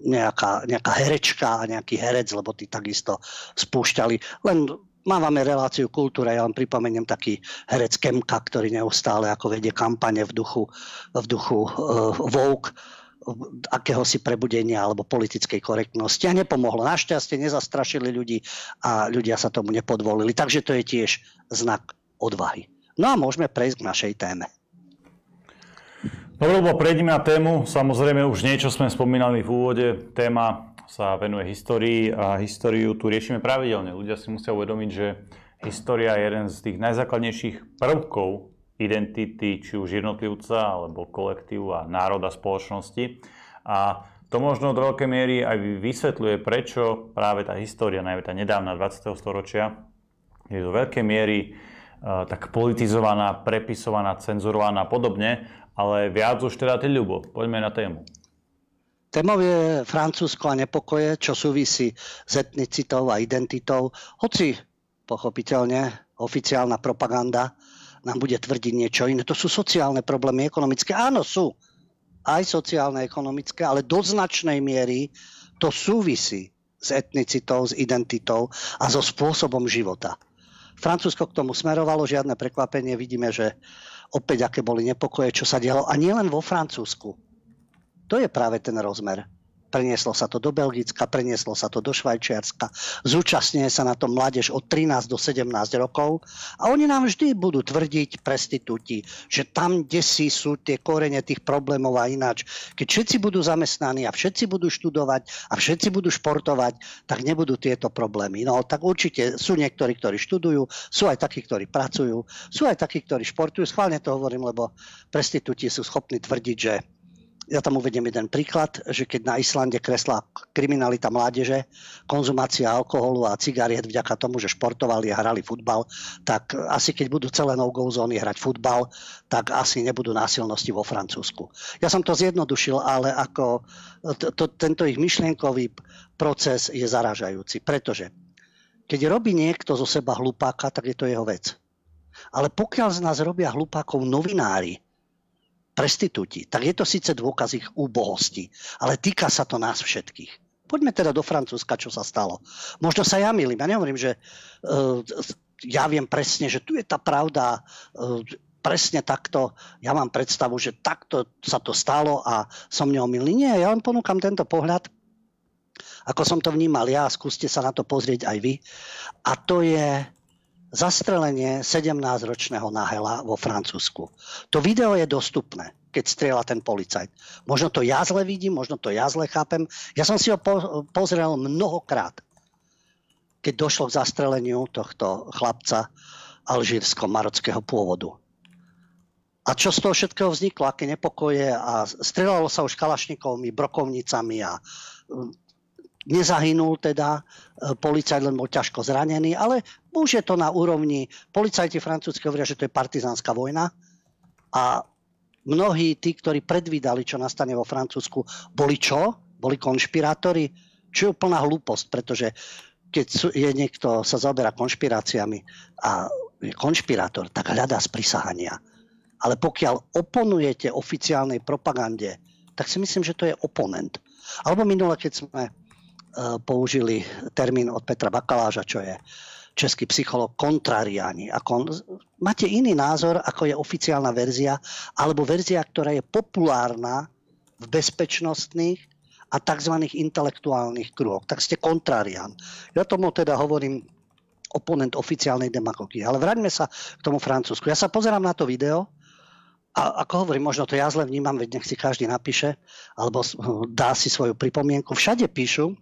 nejaká, nejaká herečka a nejaký herec, lebo tí takisto spúšťali. Len Mávame reláciu kultúra, ja vám pripomeniem taký herec Kemka, ktorý neustále ako vedie kampane v duchu, v duchu uh, Vogue akéhosi prebudenia alebo politickej korektnosti a nepomohlo. Našťastie nezastrašili ľudí a ľudia sa tomu nepodvolili. Takže to je tiež znak odvahy. No a môžeme prejsť k našej téme. Dobre, lebo prejdeme na tému. Samozrejme, už niečo sme spomínali v úvode. Téma sa venuje histórii a históriu tu riešime pravidelne. Ľudia si musia uvedomiť, že história je jeden z tých najzákladnejších prvkov identity či už jednotlivca alebo kolektívu a národa spoločnosti. A to možno do veľkej miery aj vysvetľuje, prečo práve tá história, najmä tá nedávna 20. storočia, je do veľkej miery uh, tak politizovaná, prepisovaná, cenzurovaná a podobne, ale viac už teda ty ľubo. Poďme na tému. Témou je Francúzsko a nepokoje, čo súvisí s etnicitou a identitou, hoci pochopiteľne oficiálna propaganda nám bude tvrdiť niečo iné. To sú sociálne problémy, ekonomické. Áno, sú. Aj sociálne, ekonomické, ale do značnej miery to súvisí s etnicitou, s identitou a so spôsobom života. Francúzsko k tomu smerovalo, žiadne prekvapenie. Vidíme, že opäť aké boli nepokoje, čo sa dialo. A nielen vo Francúzsku. To je práve ten rozmer Prenieslo sa to do Belgicka, prenieslo sa to do Švajčiarska. Zúčastňuje sa na to mládež od 13 do 17 rokov a oni nám vždy budú tvrdiť prestitúti, že tam, kde si sú tie korene tých problémov a ináč. Keď všetci budú zamestnaní a všetci budú študovať a všetci budú športovať, tak nebudú tieto problémy. No tak určite sú niektorí, ktorí študujú, sú aj takí, ktorí pracujú, sú aj takí, ktorí športujú. Schválne to hovorím, lebo prestitúti sú schopní tvrdiť, že ja tam uvediem jeden príklad, že keď na Islande kresla kriminalita mládeže, konzumácia alkoholu a cigariet vďaka tomu, že športovali a hrali futbal, tak asi keď budú celé no-go zóny hrať futbal, tak asi nebudú násilnosti vo Francúzsku. Ja som to zjednodušil, ale ako to, to, tento ich myšlienkový proces je zaražajúci, pretože keď robí niekto zo seba hlupáka, tak je to jeho vec. Ale pokiaľ z nás robia hlupákov novinári, prestitúti, tak je to síce dôkaz ich úbohosti, ale týka sa to nás všetkých. Poďme teda do Francúzska, čo sa stalo. Možno sa ja milím, ja nehovorím, že uh, ja viem presne, že tu je tá pravda, uh, presne takto, ja mám predstavu, že takto sa to stalo a som neomilný. Nie, ja len ponúkam tento pohľad, ako som to vnímal ja, skúste sa na to pozrieť aj vy. A to je zastrelenie 17-ročného Nahela vo Francúzsku. To video je dostupné, keď strieľa ten policajt. Možno to ja zle vidím, možno to ja zle chápem. Ja som si ho po- pozrel mnohokrát, keď došlo k zastreleniu tohto chlapca alžírsko-marockého pôvodu. A čo z toho všetkého vzniklo, aké nepokoje a strelalo sa už kalašnikovými, brokovnicami a Nezahynul teda, e, policajt len bol ťažko zranený, ale už je to na úrovni, policajti francúzski hovoria, že to je partizánska vojna a mnohí tí, ktorí predvídali, čo nastane vo Francúzsku, boli čo? Boli konšpirátori? Čo je úplná hlúposť, pretože keď je niekto, sa zaoberá konšpiráciami a je konšpirátor, tak hľadá z prisahania. Ale pokiaľ oponujete oficiálnej propagande, tak si myslím, že to je oponent. Alebo minule, keď sme uh, použili termín od Petra Bakaláža, čo je český psycholog, kontrariáni. Ako, máte iný názor, ako je oficiálna verzia, alebo verzia, ktorá je populárna v bezpečnostných a tzv. intelektuálnych kruhoch. Tak ste kontrarián. Ja tomu teda hovorím oponent oficiálnej demagogie. Ale vráťme sa k tomu Francúzsku. Ja sa pozerám na to video a ako hovorím, možno to ja zle vnímam, veď nech si každý napíše alebo dá si svoju pripomienku. Všade píšu,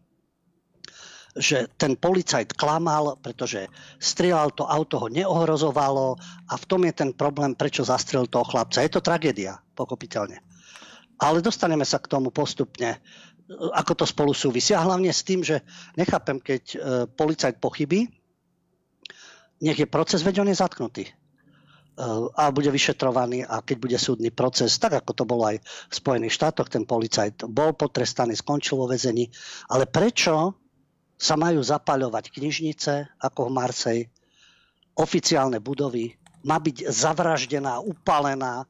že ten policajt klamal, pretože strieľal to auto, ho neohrozovalo a v tom je ten problém, prečo zastrel toho chlapca. Je to tragédia, pochopiteľne. Ale dostaneme sa k tomu postupne, ako to spolu súvisí. A hlavne s tým, že nechápem, keď e, policajt pochybí, nech je proces, veď on zatknutý e, a bude vyšetrovaný a keď bude súdny proces, tak ako to bolo aj v Spojených štátoch, ten policajt bol potrestaný, skončil vo väzení. Ale prečo sa majú zapaľovať knižnice, ako v Marsej, oficiálne budovy, má byť zavraždená, upalená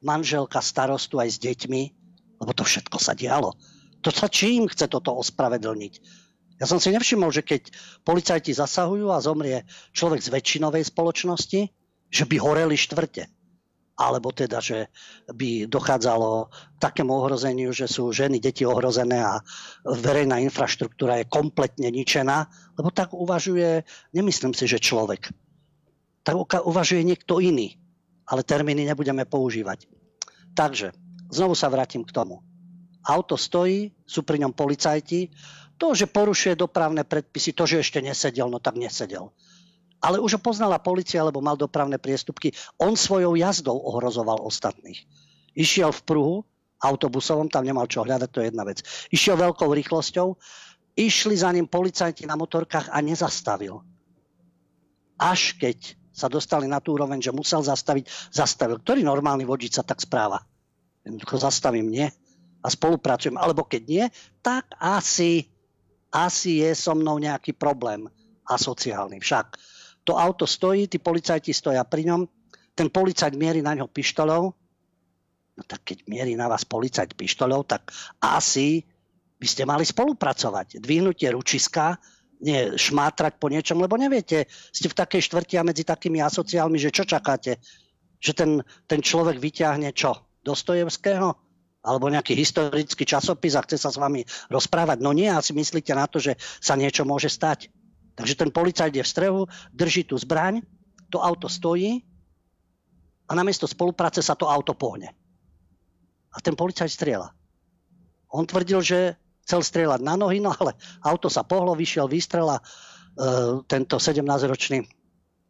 manželka starostu aj s deťmi, lebo to všetko sa dialo. To sa čím chce toto ospravedlniť? Ja som si nevšimol, že keď policajti zasahujú a zomrie človek z väčšinovej spoločnosti, že by horeli štvrte alebo teda, že by dochádzalo takému ohrozeniu, že sú ženy, deti ohrozené a verejná infraštruktúra je kompletne ničená, lebo tak uvažuje, nemyslím si, že človek. Tak uvažuje niekto iný, ale termíny nebudeme používať. Takže, znovu sa vrátim k tomu. Auto stojí, sú pri ňom policajti, to, že porušuje dopravné predpisy, to, že ešte nesedel, no tak nesedel ale už ho poznala policia, lebo mal dopravné priestupky. On svojou jazdou ohrozoval ostatných. Išiel v pruhu, autobusovom, tam nemal čo hľadať, to je jedna vec. Išiel veľkou rýchlosťou, išli za ním policajti na motorkách a nezastavil. Až keď sa dostali na tú úroveň, že musel zastaviť, zastavil. Ktorý normálny vodič sa tak správa? Jednoducho zastavím, nie? A spolupracujem. Alebo keď nie, tak asi, asi je so mnou nejaký problém asociálny. Však to auto stojí, tí policajti stoja pri ňom, ten policajt mierí na ňo pištolou, no tak keď mierí na vás policajt pištolou, tak asi by ste mali spolupracovať. Dvihnutie ručiska, nie šmátrať po niečom, lebo neviete, ste v takej štvrti a medzi takými asociálmi, že čo čakáte? Že ten, ten človek vyťahne čo? Dostojevského? Alebo nejaký historický časopis a chce sa s vami rozprávať? No nie, asi myslíte na to, že sa niečo môže stať. Takže ten policajt je v strehu, drží tú zbraň, to auto stojí a namiesto spolupráce sa to auto pohne. A ten policajt strieľa. On tvrdil, že chcel strieľať na nohy, no ale auto sa pohlo, vyšiel výstrela, e, tento 17-ročný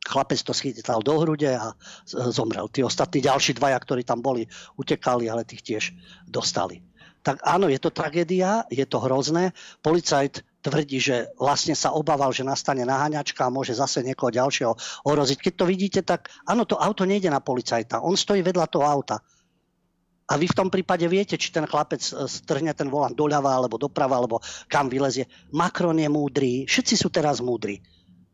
chlapec to schytal do hrude a zomrel. Tí ostatní ďalší dvaja, ktorí tam boli, utekali, ale tých tiež dostali. Tak áno, je to tragédia, je to hrozné. Policajt tvrdí, že vlastne sa obával, že nastane naháňačka a môže zase niekoho ďalšieho ohroziť. Keď to vidíte, tak áno, to auto nejde na policajta. On stojí vedľa toho auta. A vy v tom prípade viete, či ten chlapec e, strhne ten volant doľava alebo doprava, alebo kam vylezie. Macron je múdry, všetci sú teraz múdri.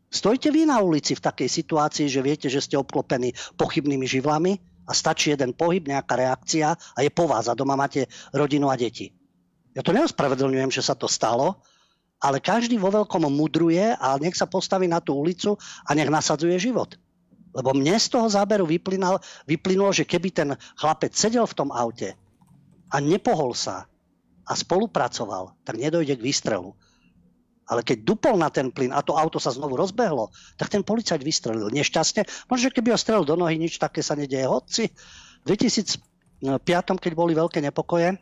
Stojte vy na ulici v takej situácii, že viete, že ste obklopení pochybnými živlami a stačí jeden pohyb, nejaká reakcia a je po vás a doma máte rodinu a deti. Ja to neospravedlňujem, že sa to stalo, ale každý vo veľkom mudruje a nech sa postaví na tú ulicu a nech nasadzuje život. Lebo mne z toho záberu vyplynulo, vyplynulo, že keby ten chlapec sedel v tom aute a nepohol sa a spolupracoval, tak nedojde k výstrelu. Ale keď dupol na ten plyn a to auto sa znovu rozbehlo, tak ten policajt vystrelil. Nešťastne, možno, keby ho strelil do nohy, nič také sa nedieje. Hoci v 2005, keď boli veľké nepokoje,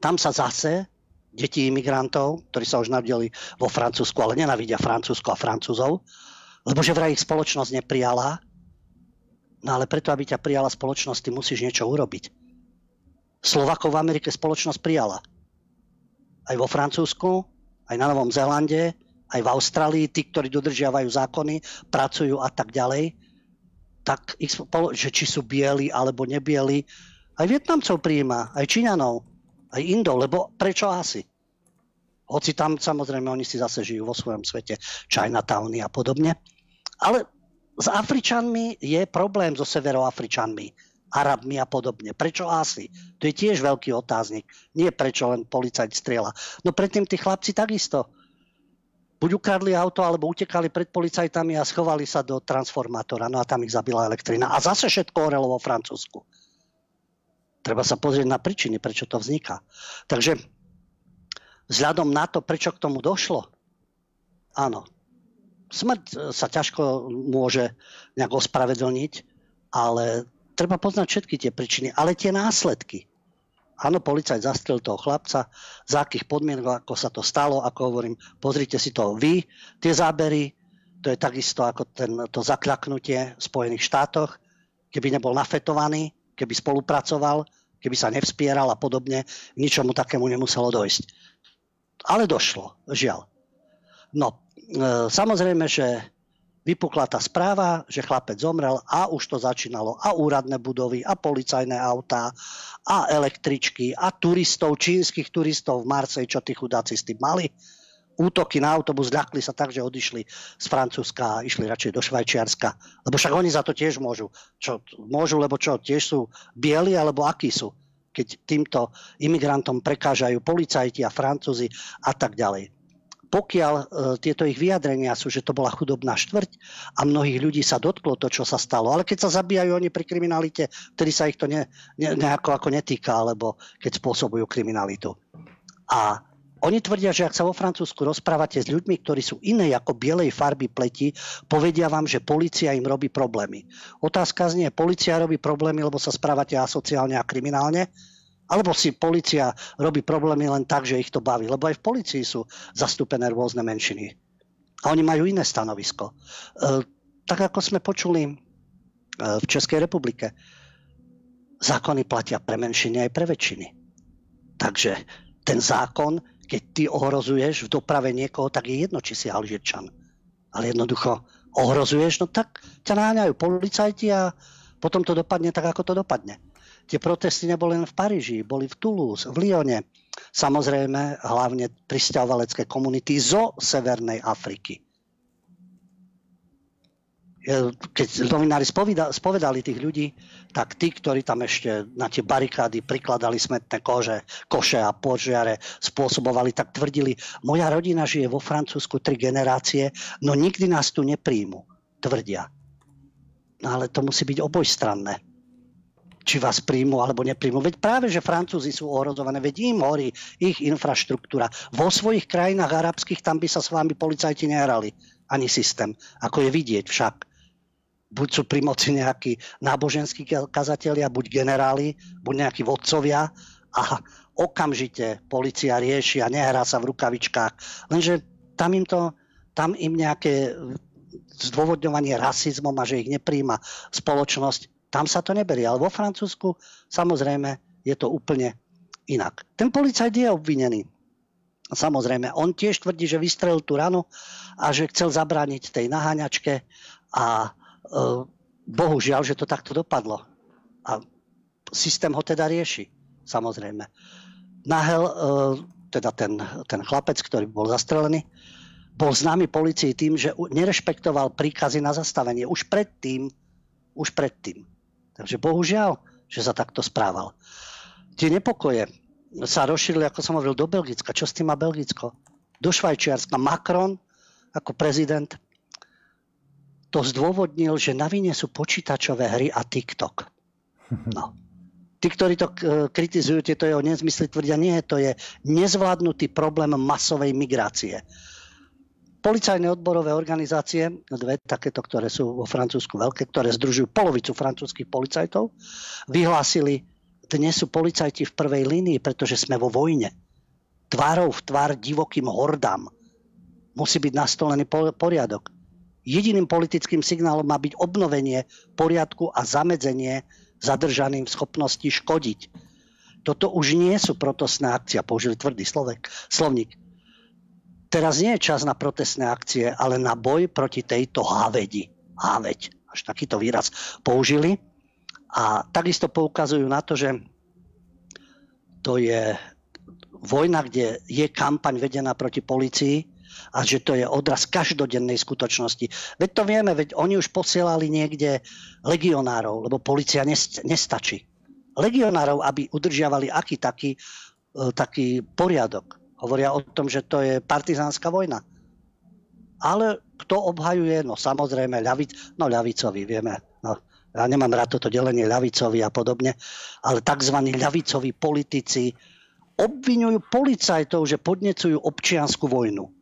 tam sa zase detí imigrantov, ktorí sa už narodili vo Francúzsku, ale nenavidia Francúzsko a Francúzov, lebo že vraj ich spoločnosť neprijala. No ale preto, aby ťa prijala spoločnosť, ty musíš niečo urobiť. Slovakov v Amerike spoločnosť prijala. Aj vo Francúzsku, aj na Novom Zélande, aj v Austrálii, tí, ktorí dodržiavajú zákony, pracujú a tak ďalej, tak ich spolo- že či sú bieli alebo nebieli, aj Vietnamcov prijíma, aj Číňanov aj Indov, lebo prečo asi? Hoci tam samozrejme oni si zase žijú vo svojom svete, Chinatowny a podobne. Ale s Afričanmi je problém so severoafričanmi, Arabmi a podobne. Prečo asi? To je tiež veľký otáznik. Nie prečo len policajt strieľa. No predtým tí chlapci takisto buď ukradli auto, alebo utekali pred policajtami a schovali sa do transformátora. No a tam ich zabila elektrina. A zase všetko horelo vo Francúzsku. Treba sa pozrieť na príčiny, prečo to vzniká. Takže vzhľadom na to, prečo k tomu došlo, áno, smrť sa ťažko môže nejak ospravedlniť, ale treba poznať všetky tie príčiny, ale tie následky. Áno, policajt zastrel toho chlapca, za akých podmienok, ako sa to stalo, ako hovorím, pozrite si to vy, tie zábery, to je takisto ako ten, to zakľaknutie v Spojených štátoch, keby nebol nafetovaný, keby spolupracoval, keby sa nevspieral a podobne, ničomu takému nemuselo dojsť. Ale došlo, žiaľ. No, e, samozrejme, že vypukla tá správa, že chlapec zomrel a už to začínalo a úradné budovy a policajné autá a električky a turistov, čínskych turistov v Marsej, čo tí chudáci s tým mali. Útoky na autobus ľakli sa tak, že odišli z Francúzska a išli radšej do Švajčiarska. Lebo však oni za to tiež môžu. Čo, môžu, lebo čo, tiež sú bieli alebo akí sú keď týmto imigrantom prekážajú policajti a Francúzi a tak ďalej pokiaľ e, tieto ich vyjadrenia sú, že to bola chudobná štvrť a mnohých ľudí sa dotklo to, čo sa stalo. Ale keď sa zabíjajú oni pri kriminalite, vtedy sa ich to ne, ne, nejako ako netýka, alebo keď spôsobujú kriminalitu. A oni tvrdia, že ak sa vo Francúzsku rozprávate s ľuďmi, ktorí sú iné ako bielej farby pleti, povedia vám, že policia im robí problémy. Otázka znie, policia robí problémy, lebo sa správate asociálne a kriminálne? Alebo si policia robí problémy len tak, že ich to baví. Lebo aj v policii sú zastúpené rôzne menšiny. A oni majú iné stanovisko. E, tak ako sme počuli e, v Českej republike, zákony platia pre menšiny aj pre väčšiny. Takže ten zákon, keď ty ohrozuješ v doprave niekoho, tak je jedno, či si Alžirčan. Ale jednoducho ohrozuješ, no tak ťa náňajú policajti a potom to dopadne tak, ako to dopadne. Tie protesty neboli len v Paríži, boli v Toulouse, v Lyone. Samozrejme, hlavne pristahovalecké komunity zo Severnej Afriky. Keď novinári spovedali tých ľudí, tak tí, ktorí tam ešte na tie barikády prikladali smetné kože, koše a požiare spôsobovali, tak tvrdili, moja rodina žije vo Francúzsku tri generácie, no nikdy nás tu nepríjmu, tvrdia. No ale to musí byť obojstranné či vás príjmu alebo nepríjmu. Veď práve, že Francúzi sú ohrozované, veď im horí ich infraštruktúra. Vo svojich krajinách arabských tam by sa s vami policajti nehrali. Ani systém. Ako je vidieť však. Buď sú pri moci nejakí náboženskí kazatelia, buď generáli, buď nejakí vodcovia a okamžite policia rieši a nehrá sa v rukavičkách. Lenže tam im to, tam im nejaké zdôvodňovanie rasizmom a že ich nepríjma spoločnosť tam sa to neberie, ale vo Francúzsku samozrejme je to úplne inak. Ten policajt je obvinený. Samozrejme, on tiež tvrdí, že vystrelil tú ranu a že chcel zabrániť tej naháňačke a bohužiaľ, že to takto dopadlo. A systém ho teda rieši, samozrejme. Nahel, e, teda ten, ten chlapec, ktorý bol zastrelený, bol známy policii tým, že nerešpektoval príkazy na zastavenie. Už predtým, už predtým. Takže bohužiaľ, že sa takto správal. Tie nepokoje sa rozšírili, ako som hovoril, do Belgicka. Čo s tým má Belgicko? Do Švajčiarska. Macron ako prezident to zdôvodnil, že na vine sú počítačové hry a TikTok. No. Tí, ktorí to kritizujú, tieto jeho nezmysly, tvrdia, nie, to je nezvládnutý problém masovej migrácie. Policajné odborové organizácie, dve takéto, ktoré sú vo Francúzsku veľké, ktoré združujú polovicu francúzských policajtov, vyhlásili, dnes sú policajti v prvej línii, pretože sme vo vojne. Tvárov v tvár divokým hordám. Musí byť nastolený poriadok. Jediným politickým signálom má byť obnovenie poriadku a zamedzenie zadržaným schopnosti škodiť. Toto už nie sú protestné akcie, použili tvrdý slovek, slovník teraz nie je čas na protestné akcie, ale na boj proti tejto hávedi. Háveď, až takýto výraz použili. A takisto poukazujú na to, že to je vojna, kde je kampaň vedená proti policii a že to je odraz každodennej skutočnosti. Veď to vieme, veď oni už posielali niekde legionárov, lebo policia nestačí. Legionárov, aby udržiavali aký taký, e, taký poriadok. Hovoria o tom, že to je partizánska vojna. Ale kto obhajuje? No samozrejme, ľavic, no ľavicový, vieme. No, ja nemám rád toto delenie ľavicový a podobne, ale tzv. ľavicoví politici obvinujú policajtov, že podnecujú občianskú vojnu.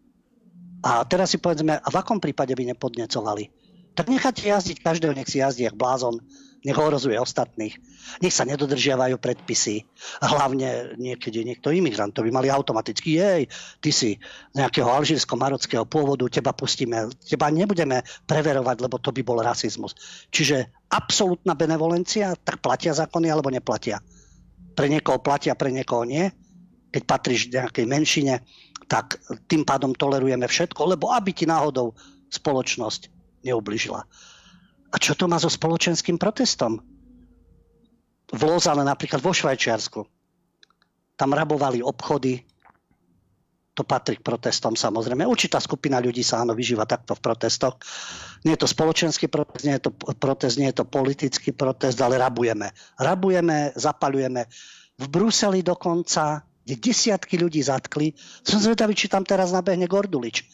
A teraz si povedzme, a v akom prípade by nepodnecovali? Tak necháte jazdiť každého, nech si jazdí jak blázon, nech ohrozuje ostatných, nech sa nedodržiavajú predpisy. Hlavne niekedy niekto imigrant, to by mali automaticky, jej, ty si nejakého alžírsko-marockého pôvodu, teba pustíme, teba nebudeme preverovať, lebo to by bol rasizmus. Čiže absolútna benevolencia, tak platia zákony alebo neplatia. Pre niekoho platia, pre niekoho nie. Keď patríš nejakej menšine, tak tým pádom tolerujeme všetko, lebo aby ti náhodou spoločnosť neubližila. A čo to má so spoločenským protestom? V Lozane, napríklad vo Švajčiarsku. Tam rabovali obchody, to patrí k protestom samozrejme. Určitá skupina ľudí sa áno vyžíva takto v protestoch. Nie je to spoločenský protest, nie je to protest, nie je to politický protest, ale rabujeme. Rabujeme, zapalujeme. V Bruseli dokonca kde desiatky ľudí zatkli. Som zvedavý, či tam teraz nabehne Gordulič.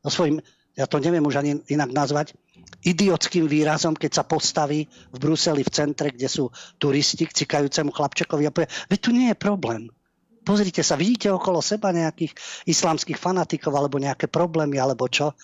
No svojim, ja to neviem už ani inak nazvať, idiotským výrazom, keď sa postaví v Bruseli v centre, kde sú turisti k cikajúcemu chlapčekovi a povie, veď tu nie je problém. Pozrite sa, vidíte okolo seba nejakých islamských fanatikov alebo nejaké problémy alebo čo?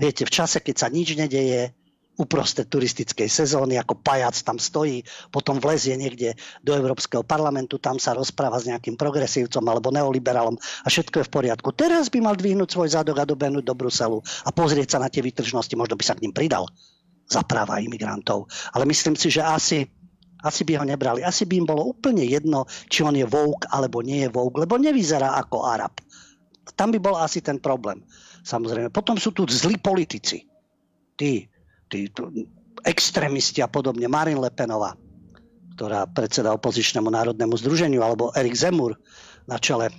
Viete, v čase, keď sa nič nedeje, uprostred turistickej sezóny, ako pajac tam stojí, potom vlezie niekde do Európskeho parlamentu, tam sa rozpráva s nejakým progresívcom alebo neoliberálom a všetko je v poriadku. Teraz by mal dvihnúť svoj zadok a dobehnúť do Bruselu a pozrieť sa na tie vytržnosti, možno by sa k ním pridal za práva imigrantov. Ale myslím si, že asi, asi by ho nebrali. Asi by im bolo úplne jedno, či on je vouk alebo nie je vouk, lebo nevyzerá ako Arab. Tam by bol asi ten problém. Samozrejme. Potom sú tu zlí politici. Tí, tí extrémisti a podobne, Marin Lepenová, ktorá predseda opozičnému národnému združeniu, alebo Erik Zemur na čele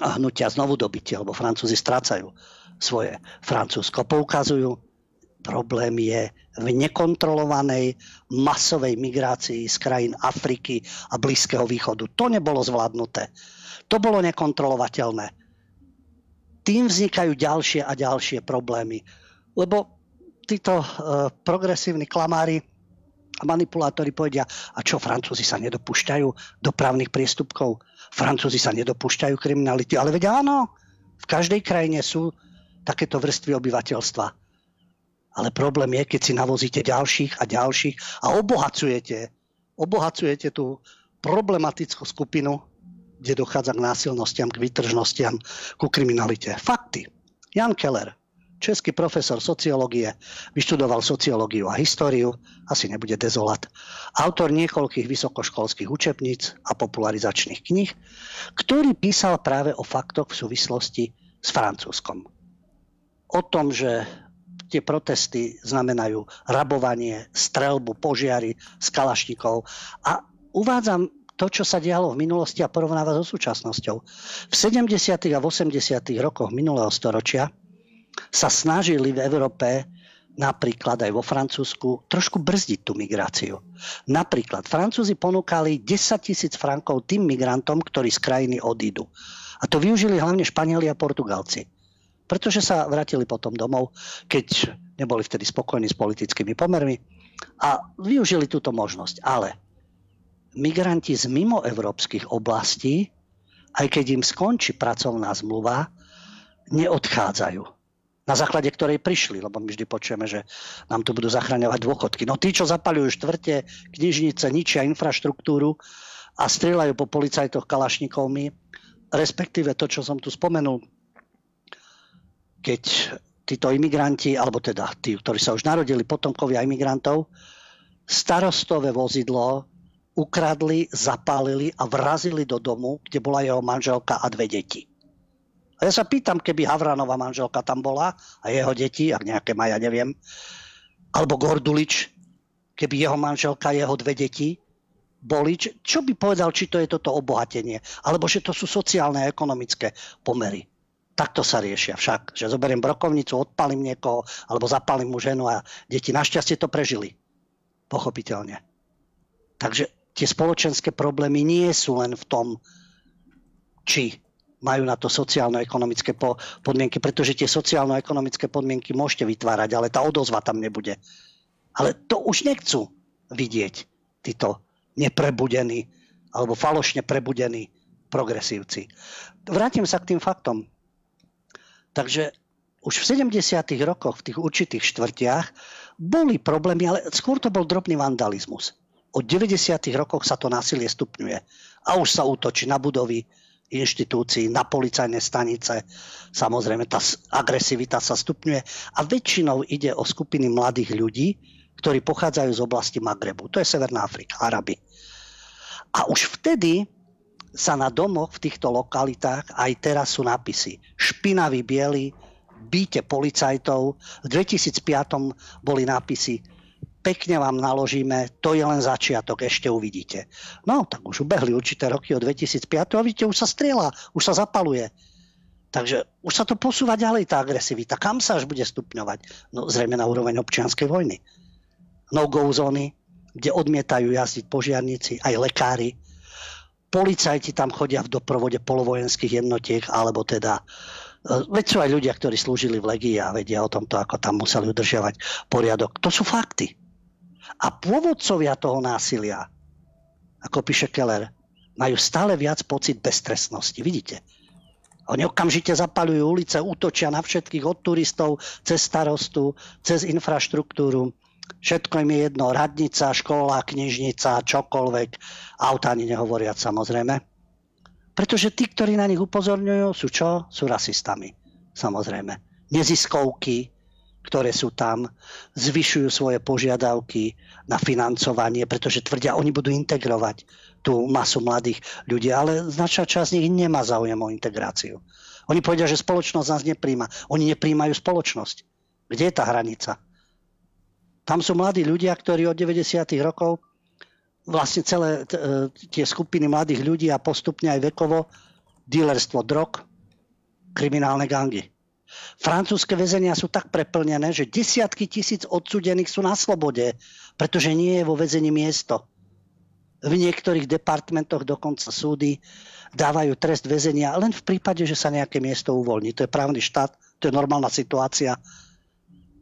hnutia znovu dobytie, lebo Francúzi strácajú svoje Francúzsko. Poukazujú, problém je v nekontrolovanej masovej migrácii z krajín Afriky a Blízkeho východu. To nebolo zvládnuté. To bolo nekontrolovateľné. Tým vznikajú ďalšie a ďalšie problémy. Lebo títo uh, progresívni klamári a manipulátori povedia, a čo, Francúzi sa nedopúšťajú dopravných priestupkov, Francúzi sa nedopúšťajú kriminality, ale vedia áno, v každej krajine sú takéto vrstvy obyvateľstva. Ale problém je, keď si navozíte ďalších a ďalších a obohacujete, obohacujete tú problematickú skupinu, kde dochádza k násilnostiam, k vytržnostiam, ku kriminalite. Fakty. Jan Keller, český profesor sociológie, vyštudoval sociológiu a históriu, asi nebude dezolat. Autor niekoľkých vysokoškolských učebníc a popularizačných kníh, ktorý písal práve o faktoch v súvislosti s Francúzskom. O tom, že tie protesty znamenajú rabovanie, strelbu, požiary z kalašníkov a uvádzam to, čo sa dialo v minulosti a porovnáva so súčasnosťou. V 70. a 80. rokoch minulého storočia sa snažili v Európe napríklad aj vo Francúzsku trošku brzdiť tú migráciu. Napríklad Francúzi ponúkali 10 tisíc frankov tým migrantom, ktorí z krajiny odídu. A to využili hlavne Španieli a Portugalci. Pretože sa vrátili potom domov, keď neboli vtedy spokojní s politickými pomermi a využili túto možnosť. Ale migranti z mimoevropských oblastí, aj keď im skončí pracovná zmluva, neodchádzajú na základe ktorej prišli, lebo my vždy počujeme, že nám tu budú zachraňovať dôchodky. No tí, čo zapalujú štvrte, knižnice, ničia infraštruktúru a strieľajú po policajtoch kalašnikovmi, respektíve to, čo som tu spomenul, keď títo imigranti, alebo teda tí, ktorí sa už narodili, potomkovia imigrantov, starostové vozidlo ukradli, zapálili a vrazili do domu, kde bola jeho manželka a dve deti. A ja sa pýtam, keby Havranová manželka tam bola a jeho deti, ak nejaké má, ja neviem, alebo Gordulič, keby jeho manželka, jeho dve deti boli, čo by povedal, či to je toto obohatenie, alebo že to sú sociálne a ekonomické pomery. Takto sa riešia však, že zoberiem brokovnicu, odpalím niekoho, alebo zapalím mu ženu a deti našťastie to prežili. Pochopiteľne. Takže tie spoločenské problémy nie sú len v tom, či majú na to sociálno-ekonomické podmienky, pretože tie sociálno-ekonomické podmienky môžete vytvárať, ale tá odozva tam nebude. Ale to už nechcú vidieť títo neprebudení alebo falošne prebudení progresívci. Vrátim sa k tým faktom. Takže už v 70. rokoch v tých určitých štvrtiach boli problémy, ale skôr to bol drobný vandalizmus. Od 90. rokoch sa to násilie stupňuje. A už sa útočí na budovy, inštitúcií, na policajné stanice. Samozrejme, tá agresivita sa stupňuje a väčšinou ide o skupiny mladých ľudí, ktorí pochádzajú z oblasti Magrebu. To je Severná Afrika, Araby. A už vtedy sa na domoch v týchto lokalitách aj teraz sú nápisy. Špinavý biely, bíte policajtov. V 2005 boli nápisy pekne vám naložíme, to je len začiatok, ešte uvidíte. No, tak už ubehli určité roky od 2005 a vidíte, už sa strieľa, už sa zapaluje. Takže už sa to posúva ďalej, tá agresivita. Kam sa až bude stupňovať? No zrejme na úroveň občianskej vojny. No-go zóny, kde odmietajú jazdiť požiarníci, aj lekári. Policajti tam chodia v doprovode polovojenských jednotiek, alebo teda e, Veď sú aj ľudia, ktorí slúžili v legii a vedia o tomto, ako tam museli udržiavať poriadok. To sú fakty. A pôvodcovia toho násilia, ako píše Keller, majú stále viac pocit beztrestnosti. Vidíte? Oni okamžite zapalujú ulice, útočia na všetkých od turistov, cez starostu, cez infraštruktúru. Všetko im je jedno, radnica, škola, knižnica, čokoľvek, auta ani nehovoriať samozrejme. Pretože tí, ktorí na nich upozorňujú, sú čo? Sú rasistami. Samozrejme. Neziskovky, ktoré sú tam, zvyšujú svoje požiadavky na financovanie, pretože tvrdia, oni budú integrovať tú masu mladých ľudí, ale značná časť z nich nemá záujem o integráciu. Oni povedia, že spoločnosť nás nepríjma. Oni nepríjmajú spoločnosť. Kde je tá hranica? Tam sú mladí ľudia, ktorí od 90. rokov vlastne celé e, tie skupiny mladých ľudí a postupne aj vekovo dílerstvo drog, kriminálne gangy. Francúzske väzenia sú tak preplnené, že desiatky tisíc odsudených sú na slobode, pretože nie je vo väzení miesto. V niektorých departmentoch dokonca súdy dávajú trest väzenia len v prípade, že sa nejaké miesto uvoľní. To je právny štát, to je normálna situácia.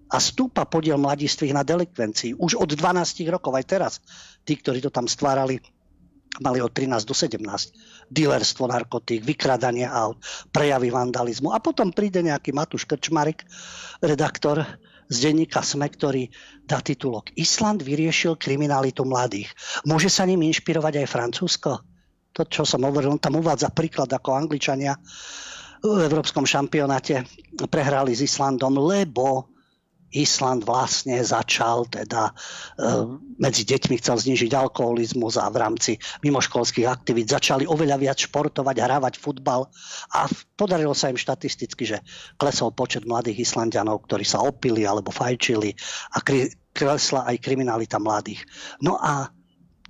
A stúpa podiel mladistvých na delikvencii. Už od 12 rokov, aj teraz. Tí, ktorí to tam stvárali, mali od 13 do 17. Dílerstvo narkotík, vykradanie aut, prejavy vandalizmu. A potom príde nejaký Matúš Krčmarek, redaktor z denníka SME, ktorý dá titulok Island vyriešil kriminalitu mladých. Môže sa ním inšpirovať aj Francúzsko? To, čo som hovoril, on tam uvádza príklad ako Angličania v Európskom šampionáte prehrali s Islandom, lebo Island vlastne začal teda e, medzi deťmi chcel znižiť alkoholizmus a v rámci mimoškolských aktivít začali oveľa viac športovať, hrávať futbal a podarilo sa im štatisticky, že klesol počet mladých Islandianov, ktorí sa opili alebo fajčili a klesla aj kriminalita mladých. No a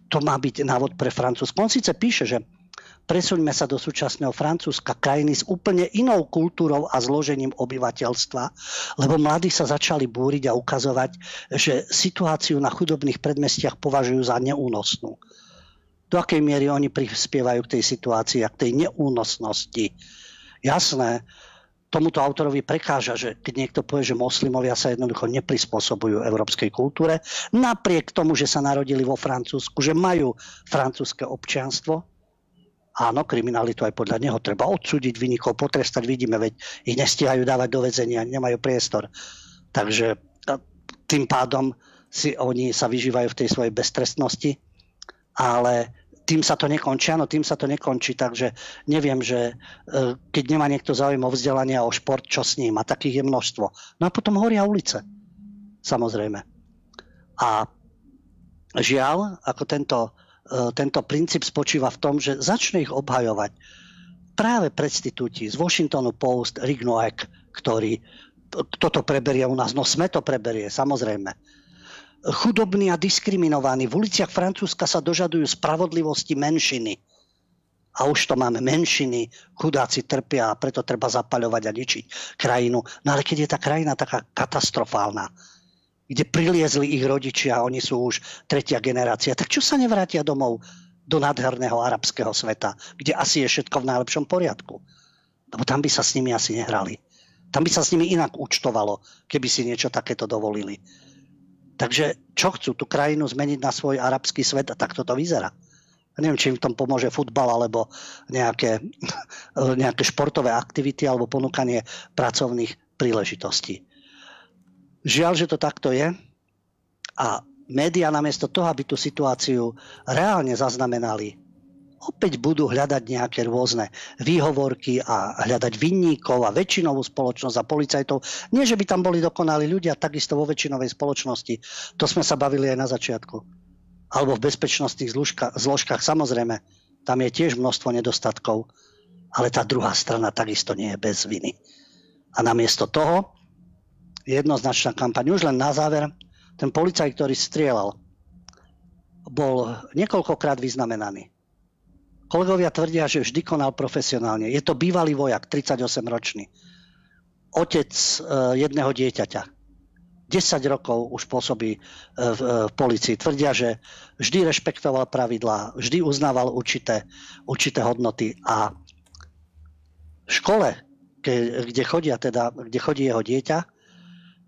to má byť návod pre Francúzsko. On síce píše, že Presuňme sa do súčasného Francúzska, krajiny s úplne inou kultúrou a zložením obyvateľstva, lebo mladí sa začali búriť a ukazovať, že situáciu na chudobných predmestiach považujú za neúnosnú. Do akej miery oni prispievajú k tej situácii a k tej neúnosnosti. Jasné, tomuto autorovi prekáža, že keď niekto povie, že moslimovia sa jednoducho neprispôsobujú európskej kultúre, napriek tomu, že sa narodili vo Francúzsku, že majú francúzske občianstvo, Áno, kriminalitu aj podľa neho treba odsúdiť, vynikov potrestať. Vidíme, veď ich nestíhajú dávať do väzenia, nemajú priestor. Takže tým pádom si oni sa vyžívajú v tej svojej beztrestnosti, ale tým sa to nekončí, áno, tým sa to nekončí, takže neviem, že e, keď nemá niekto záujem o vzdelanie a o šport, čo s ním, a takých je množstvo. No a potom horia ulice, samozrejme. A žiaľ, ako tento tento princíp spočíva v tom, že začne ich obhajovať práve predstitúti z Washingtonu Post, Rick Noack, ktorý toto preberie u nás. No sme to preberie, samozrejme. chudobní a diskriminovaní. V uliciach Francúzska sa dožadujú spravodlivosti menšiny. A už to máme menšiny, chudáci trpia a preto treba zapaľovať a ničiť krajinu. No ale keď je tá krajina taká katastrofálna, kde priliezli ich rodičia, oni sú už tretia generácia, tak čo sa nevrátia domov do nádherného arabského sveta, kde asi je všetko v najlepšom poriadku? Lebo tam by sa s nimi asi nehrali. Tam by sa s nimi inak účtovalo, keby si niečo takéto dovolili. Takže čo chcú? Tú krajinu zmeniť na svoj arabský svet a takto to vyzerá. Neviem, či im v tom pomôže futbal alebo nejaké, nejaké športové aktivity alebo ponúkanie pracovných príležitostí. Žiaľ, že to takto je a médiá namiesto toho, aby tú situáciu reálne zaznamenali, opäť budú hľadať nejaké rôzne výhovorky a hľadať vinníkov a väčšinovú spoločnosť a policajtov. Nie, že by tam boli dokonali ľudia, takisto vo väčšinovej spoločnosti. To sme sa bavili aj na začiatku. Alebo v bezpečnostných zložkách, samozrejme, tam je tiež množstvo nedostatkov, ale tá druhá strana takisto nie je bez viny. A namiesto toho jednoznačná kampaň. Už len na záver, ten policaj, ktorý strieľal, bol niekoľkokrát vyznamenaný. Kolegovia tvrdia, že vždy konal profesionálne. Je to bývalý vojak, 38-ročný. Otec e, jedného dieťaťa. 10 rokov už pôsobí e, e, v policii. Tvrdia, že vždy rešpektoval pravidlá, vždy uznával určité, určité hodnoty a v škole, kde, chodia teda, kde chodí jeho dieťa,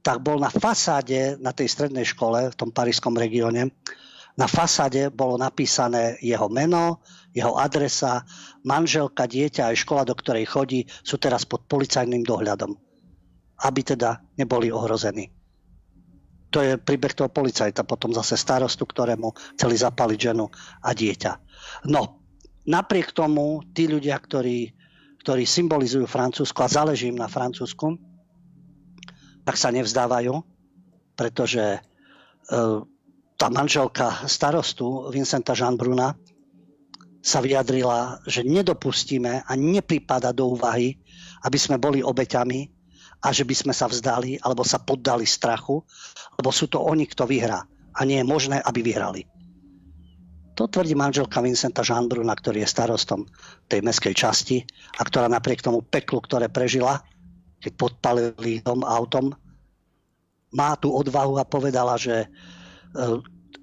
tak bol na fasáde na tej strednej škole v tom parískom regióne, na fasáde bolo napísané jeho meno, jeho adresa, manželka, dieťa aj škola, do ktorej chodí, sú teraz pod policajným dohľadom. Aby teda neboli ohrození. To je príbeh toho policajta, potom zase starostu, ktorému chceli zapaliť ženu a dieťa. No, napriek tomu, tí ľudia, ktorí, ktorí symbolizujú Francúzsko a záleží im na Francúzsku, tak sa nevzdávajú, pretože e, tá manželka starostu Vincenta Jean-Bruna sa vyjadrila, že nedopustíme a nepripada do úvahy, aby sme boli obeťami a že by sme sa vzdali alebo sa poddali strachu, lebo sú to oni, kto vyhrá a nie je možné, aby vyhrali. To tvrdí manželka Vincenta Žanbruna, ktorý je starostom tej meskej časti a ktorá napriek tomu peklu, ktoré prežila, keď podpalili dom autom, má tú odvahu a povedala, že e,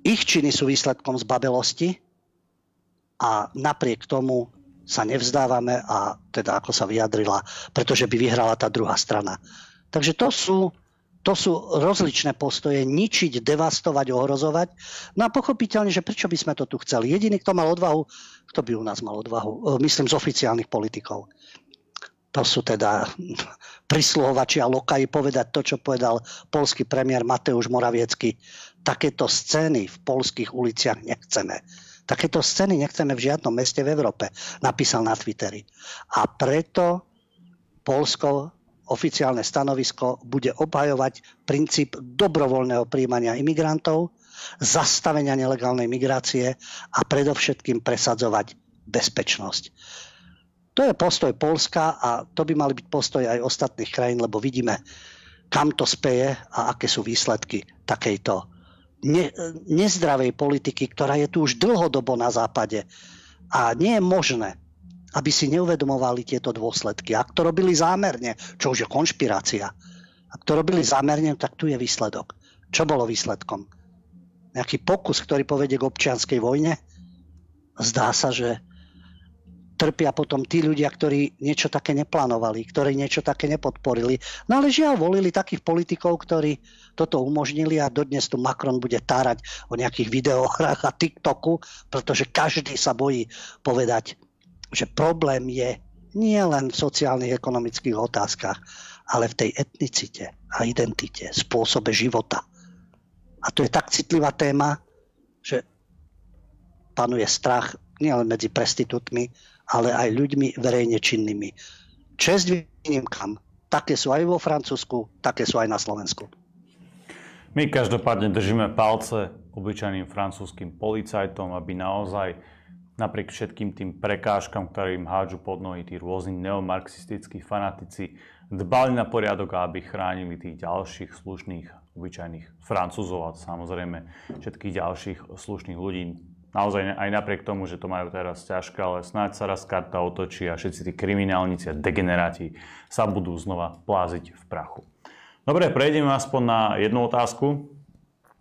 ich činy sú výsledkom zbabelosti a napriek tomu sa nevzdávame a teda ako sa vyjadrila, pretože by vyhrala tá druhá strana. Takže to sú, to sú rozličné postoje, ničiť, devastovať, ohrozovať. No a pochopiteľne, že prečo by sme to tu chceli. Jediný, kto mal odvahu, kto by u nás mal odvahu, e, myslím z oficiálnych politikov. To sú teda prisluhovači a lokaji povedať to, čo povedal polský premiér Mateusz Moraviecky. Takéto scény v polských uliciach nechceme Takéto scény nechceme v žiadnom meste v Európe, napísal na Twitteri. A preto Polsko oficiálne stanovisko bude obhajovať princíp dobrovoľného príjmania imigrantov, zastavenia nelegálnej migrácie a predovšetkým presadzovať bezpečnosť. To je postoj Polska a to by mali byť postoj aj ostatných krajín, lebo vidíme, kam to speje a aké sú výsledky takejto ne, nezdravej politiky, ktorá je tu už dlhodobo na západe. A nie je možné, aby si neuvedomovali tieto dôsledky. Ak to robili zámerne, čo už je konšpirácia, ak to robili zámerne, tak tu je výsledok. Čo bolo výsledkom? Nejaký pokus, ktorý povedie k občianskej vojne? Zdá sa, že trpia potom tí ľudia, ktorí niečo také neplánovali, ktorí niečo také nepodporili. No ale žiaľ, volili takých politikov, ktorí toto umožnili a dodnes tu Macron bude tárať o nejakých videohrách a TikToku, pretože každý sa bojí povedať, že problém je nie len v sociálnych, ekonomických otázkach, ale v tej etnicite a identite, spôsobe života. A to je tak citlivá téma, že panuje strach nielen medzi prestitútmi, ale aj ľuďmi verejne činnými. Čest výnimkám. Také sú aj vo Francúzsku, také sú aj na Slovensku. My každopádne držíme palce obyčajným francúzským policajtom, aby naozaj napriek všetkým tým prekážkam, ktoré im hádžu pod nohy tí rôzni neomarxistickí fanatici, dbali na poriadok aby chránili tých ďalších slušných obyčajných Francúzov a samozrejme všetkých ďalších slušných ľudí. Naozaj aj napriek tomu, že to majú teraz ťažké, ale snáď sa raz karta otočí a všetci tí kriminálnici a degeneráti sa budú znova pláziť v prachu. Dobre, prejdeme aspoň na jednu otázku.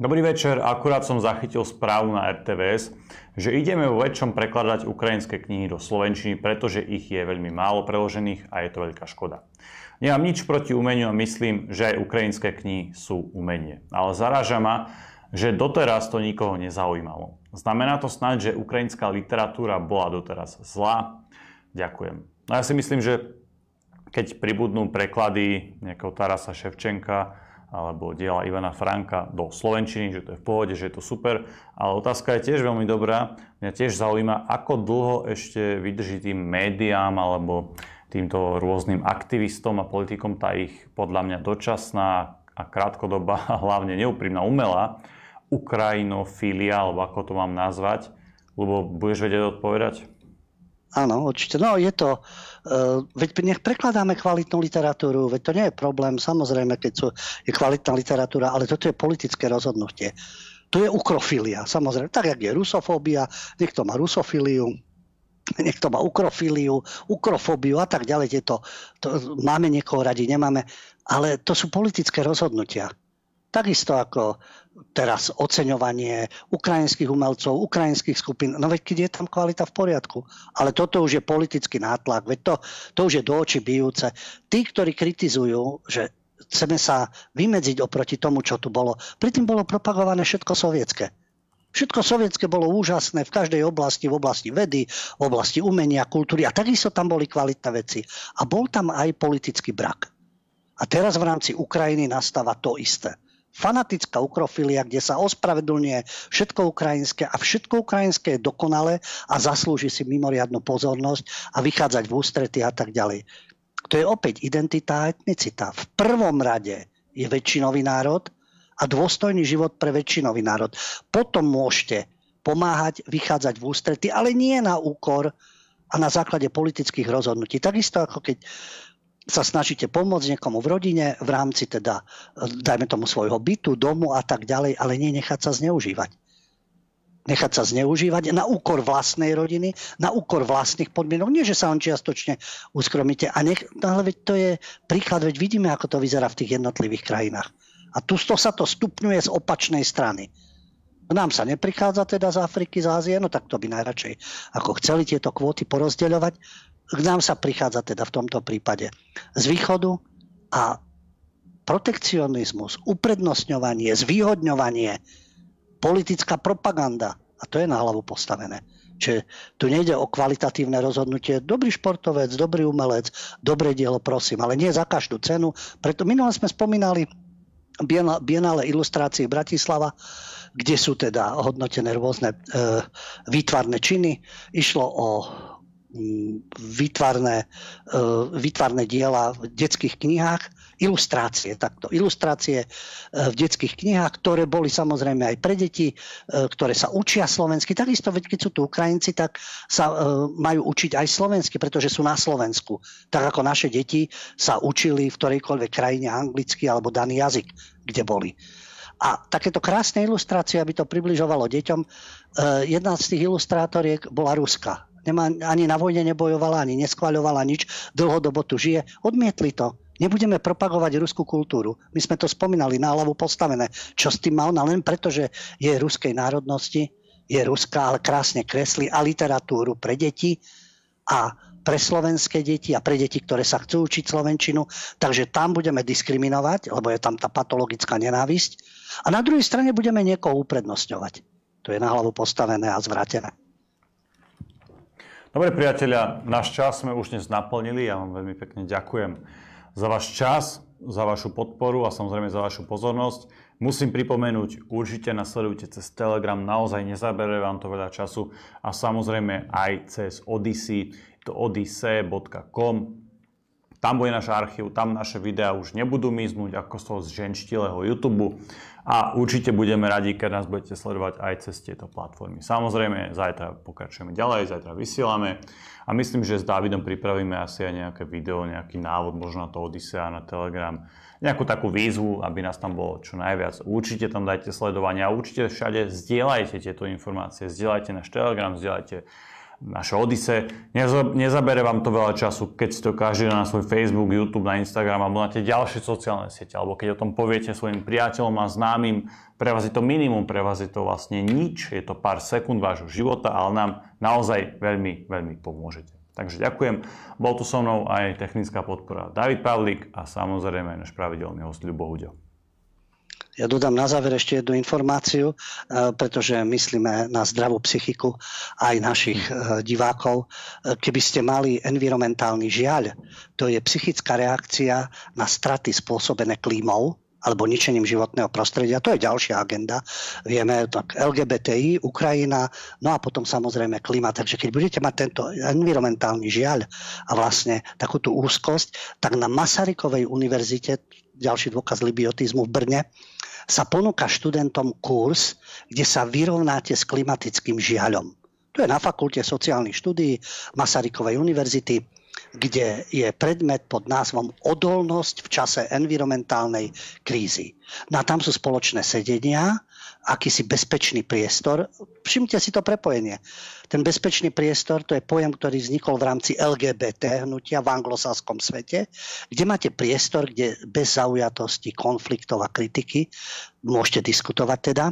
Dobrý večer, akurát som zachytil správu na RTVS, že ideme vo väčšom prekladať ukrajinské knihy do slovenčiny, pretože ich je veľmi málo preložených a je to veľká škoda. Nemám nič proti umeniu a myslím, že aj ukrajinské knihy sú umenie. Ale zaráža ma, že doteraz to nikoho nezaujímalo. Znamená to snáď, že ukrajinská literatúra bola doteraz zlá? Ďakujem. No ja si myslím, že keď pribudnú preklady nejakého Tarasa Ševčenka, alebo diela Ivana Franka do Slovenčiny, že to je v pohode, že je to super. Ale otázka je tiež veľmi dobrá. Mňa tiež zaujíma, ako dlho ešte vydrží tým médiám alebo týmto rôznym aktivistom a politikom tá ich podľa mňa dočasná a krátkodobá hlavne neúprimná umelá Ukrajinofilia, alebo ako to mám nazvať. Lebo budeš vedieť odpovedať? Áno, určite. No je to, uh, veď nech prekladáme kvalitnú literatúru, veď to nie je problém, samozrejme, keď sú, je kvalitná literatúra, ale toto je politické rozhodnutie. To je ukrofilia, samozrejme, tak jak je rusofóbia, niekto má rusofiliu, niekto má ukrofíliu, ukrofóbiu a tak ďalej. Tieto, to, máme niekoho radi, nemáme, ale to sú politické rozhodnutia. Takisto ako teraz oceňovanie ukrajinských umelcov, ukrajinských skupín. No veď keď je tam kvalita v poriadku. Ale toto už je politický nátlak. Veď to, to už je do očí bijúce. Tí, ktorí kritizujú, že chceme sa vymedziť oproti tomu, čo tu bolo. Predtým bolo propagované všetko sovietské. Všetko sovietské bolo úžasné v každej oblasti, v oblasti vedy, v oblasti umenia, kultúry a takisto tam boli kvalitné veci. A bol tam aj politický brak. A teraz v rámci Ukrajiny nastáva to isté fanatická ukrofilia, kde sa ospravedlňuje všetko ukrajinské a všetko ukrajinské je dokonalé a zaslúži si mimoriadnu pozornosť a vychádzať v ústrety a tak ďalej. To je opäť identita a etnicita. V prvom rade je väčšinový národ a dôstojný život pre väčšinový národ. Potom môžete pomáhať, vychádzať v ústrety, ale nie na úkor a na základe politických rozhodnutí. Takisto ako keď sa snažíte pomôcť niekomu v rodine v rámci teda, dajme tomu svojho bytu, domu a tak ďalej, ale nie nechať sa zneužívať. Nechať sa zneužívať na úkor vlastnej rodiny, na úkor vlastných podmienok. Nie, že sa on čiastočne uskromíte. A nech, no ale veď to je príklad, veď vidíme, ako to vyzerá v tých jednotlivých krajinách. A tu sa to stupňuje z opačnej strany. K nám sa neprichádza teda z Afriky, z Ázie, no tak to by najradšej ako chceli tieto kvóty porozdeľovať k nám sa prichádza teda v tomto prípade z východu a protekcionizmus, uprednostňovanie, zvýhodňovanie, politická propaganda a to je na hlavu postavené. Čiže tu nejde o kvalitatívne rozhodnutie. Dobrý športovec, dobrý umelec, dobré dielo, prosím, ale nie za každú cenu. Preto minulé sme spomínali Bienále ilustrácie Bratislava, kde sú teda hodnotené rôzne e, výtvarné činy. Išlo o výtvarné, e, výtvarné diela v detských knihách, ilustrácie, takto, ilustrácie e, v detských knihách, ktoré boli samozrejme aj pre deti, e, ktoré sa učia slovensky. Takisto, veď keď sú tu Ukrajinci, tak sa majú učiť aj slovensky, pretože sú na Slovensku. Tak ako naše deti sa učili v ktorejkoľvek krajine anglicky alebo daný jazyk, kde boli. A takéto krásne ilustrácie, aby to približovalo deťom, jedna z tých ilustrátoriek bola Ruska nemá, ani na vojne nebojovala, ani neskvaľovala nič, dlhodobo tu žije. Odmietli to. Nebudeme propagovať ruskú kultúru. My sme to spomínali na hlavu postavené. Čo s tým má ona? Len preto, že je ruskej národnosti, je ruská, ale krásne kreslí a literatúru pre deti a pre slovenské deti a pre deti, ktoré sa chcú učiť slovenčinu. Takže tam budeme diskriminovať, lebo je tam tá patologická nenávisť. A na druhej strane budeme niekoho uprednostňovať. To je na hlavu postavené a zvrátené. Dobre priatelia, náš čas sme už dnes naplnili. Ja vám veľmi pekne ďakujem za váš čas, za vašu podporu a samozrejme za vašu pozornosť. Musím pripomenúť, určite nasledujte cez Telegram, naozaj nezaberie vám to veľa času a samozrejme aj cez Odyssey, to odyssey.com. tam bude náš archív, tam naše videá už nebudú miznúť ako z toho zženštilého YouTube a určite budeme radi, keď nás budete sledovať aj cez tieto platformy. Samozrejme, zajtra pokračujeme ďalej, zajtra vysielame a myslím, že s Davidom pripravíme asi aj nejaké video, nejaký návod, možno na to Odisea, na Telegram, nejakú takú výzvu, aby nás tam bolo čo najviac. Určite tam dajte sledovanie a určite všade zdieľajte tieto informácie, zdieľajte náš Telegram, zdieľajte naše Odise. Nezabere vám to veľa času, keď si to každý na svoj Facebook, YouTube, na Instagram alebo na tie ďalšie sociálne siete, alebo keď o tom poviete svojim priateľom a známym, pre vás je to minimum, pre vás je to vlastne nič, je to pár sekúnd vášho života, ale nám naozaj veľmi, veľmi pomôžete. Takže ďakujem. Bol tu so mnou aj technická podpora David Pavlik a samozrejme aj náš pravidelný host Ľubo Huďo. Ja dodám na záver ešte jednu informáciu, e, pretože myslíme na zdravú psychiku aj našich e, divákov. E, keby ste mali environmentálny žiaľ, to je psychická reakcia na straty spôsobené klímou, alebo ničením životného prostredia. To je ďalšia agenda. Vieme, tak LGBTI, Ukrajina, no a potom samozrejme klima. Takže keď budete mať tento environmentálny žiaľ a vlastne takúto úzkosť, tak na Masarykovej univerzite, ďalší dôkaz libiotizmu v Brne, sa ponúka študentom kurz, kde sa vyrovnáte s klimatickým žiaľom. To je na fakulte sociálnych štúdií Masarykovej univerzity, kde je predmet pod názvom Odolnosť v čase environmentálnej krízy. No a tam sú spoločné sedenia, akýsi bezpečný priestor. Všimte si to prepojenie. Ten bezpečný priestor to je pojem, ktorý vznikol v rámci LGBT hnutia v anglosaskom svete, kde máte priestor, kde bez zaujatosti, konfliktov a kritiky môžete diskutovať teda.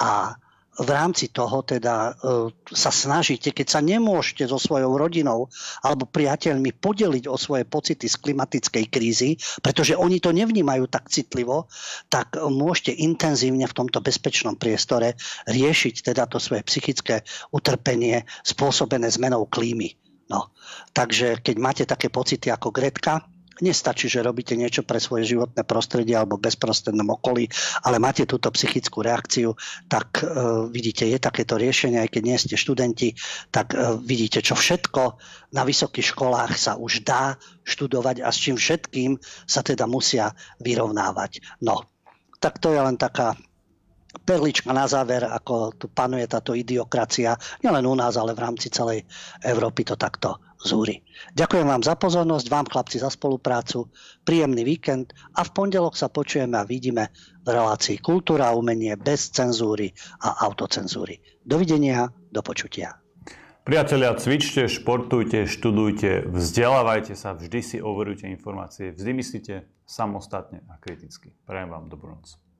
A v rámci toho teda e, sa snažíte, keď sa nemôžete so svojou rodinou alebo priateľmi podeliť o svoje pocity z klimatickej krízy, pretože oni to nevnímajú tak citlivo, tak môžete intenzívne v tomto bezpečnom priestore riešiť teda to svoje psychické utrpenie spôsobené zmenou klímy. No. Takže keď máte také pocity ako Gretka, Nestačí, že robíte niečo pre svoje životné prostredie alebo bezprostrednom okolí, ale máte túto psychickú reakciu, tak uh, vidíte, je takéto riešenie, aj keď nie ste študenti, tak uh, vidíte, čo všetko na vysokých školách sa už dá študovať a s čím všetkým sa teda musia vyrovnávať. No, tak to je len taká perlička na záver, ako tu panuje táto idiokracia, nielen u nás, ale v rámci celej Európy to takto zúri. Ďakujem vám za pozornosť, vám chlapci za spoluprácu, príjemný víkend a v pondelok sa počujeme a vidíme v relácii Kultúra a umenie bez cenzúry a autocenzúry. Dovidenia, do počutia. Priatelia, cvičte, športujte, študujte, vzdelávajte sa, vždy si overujte informácie, vždy myslíte samostatne a kriticky. Prajem vám dobrú noc.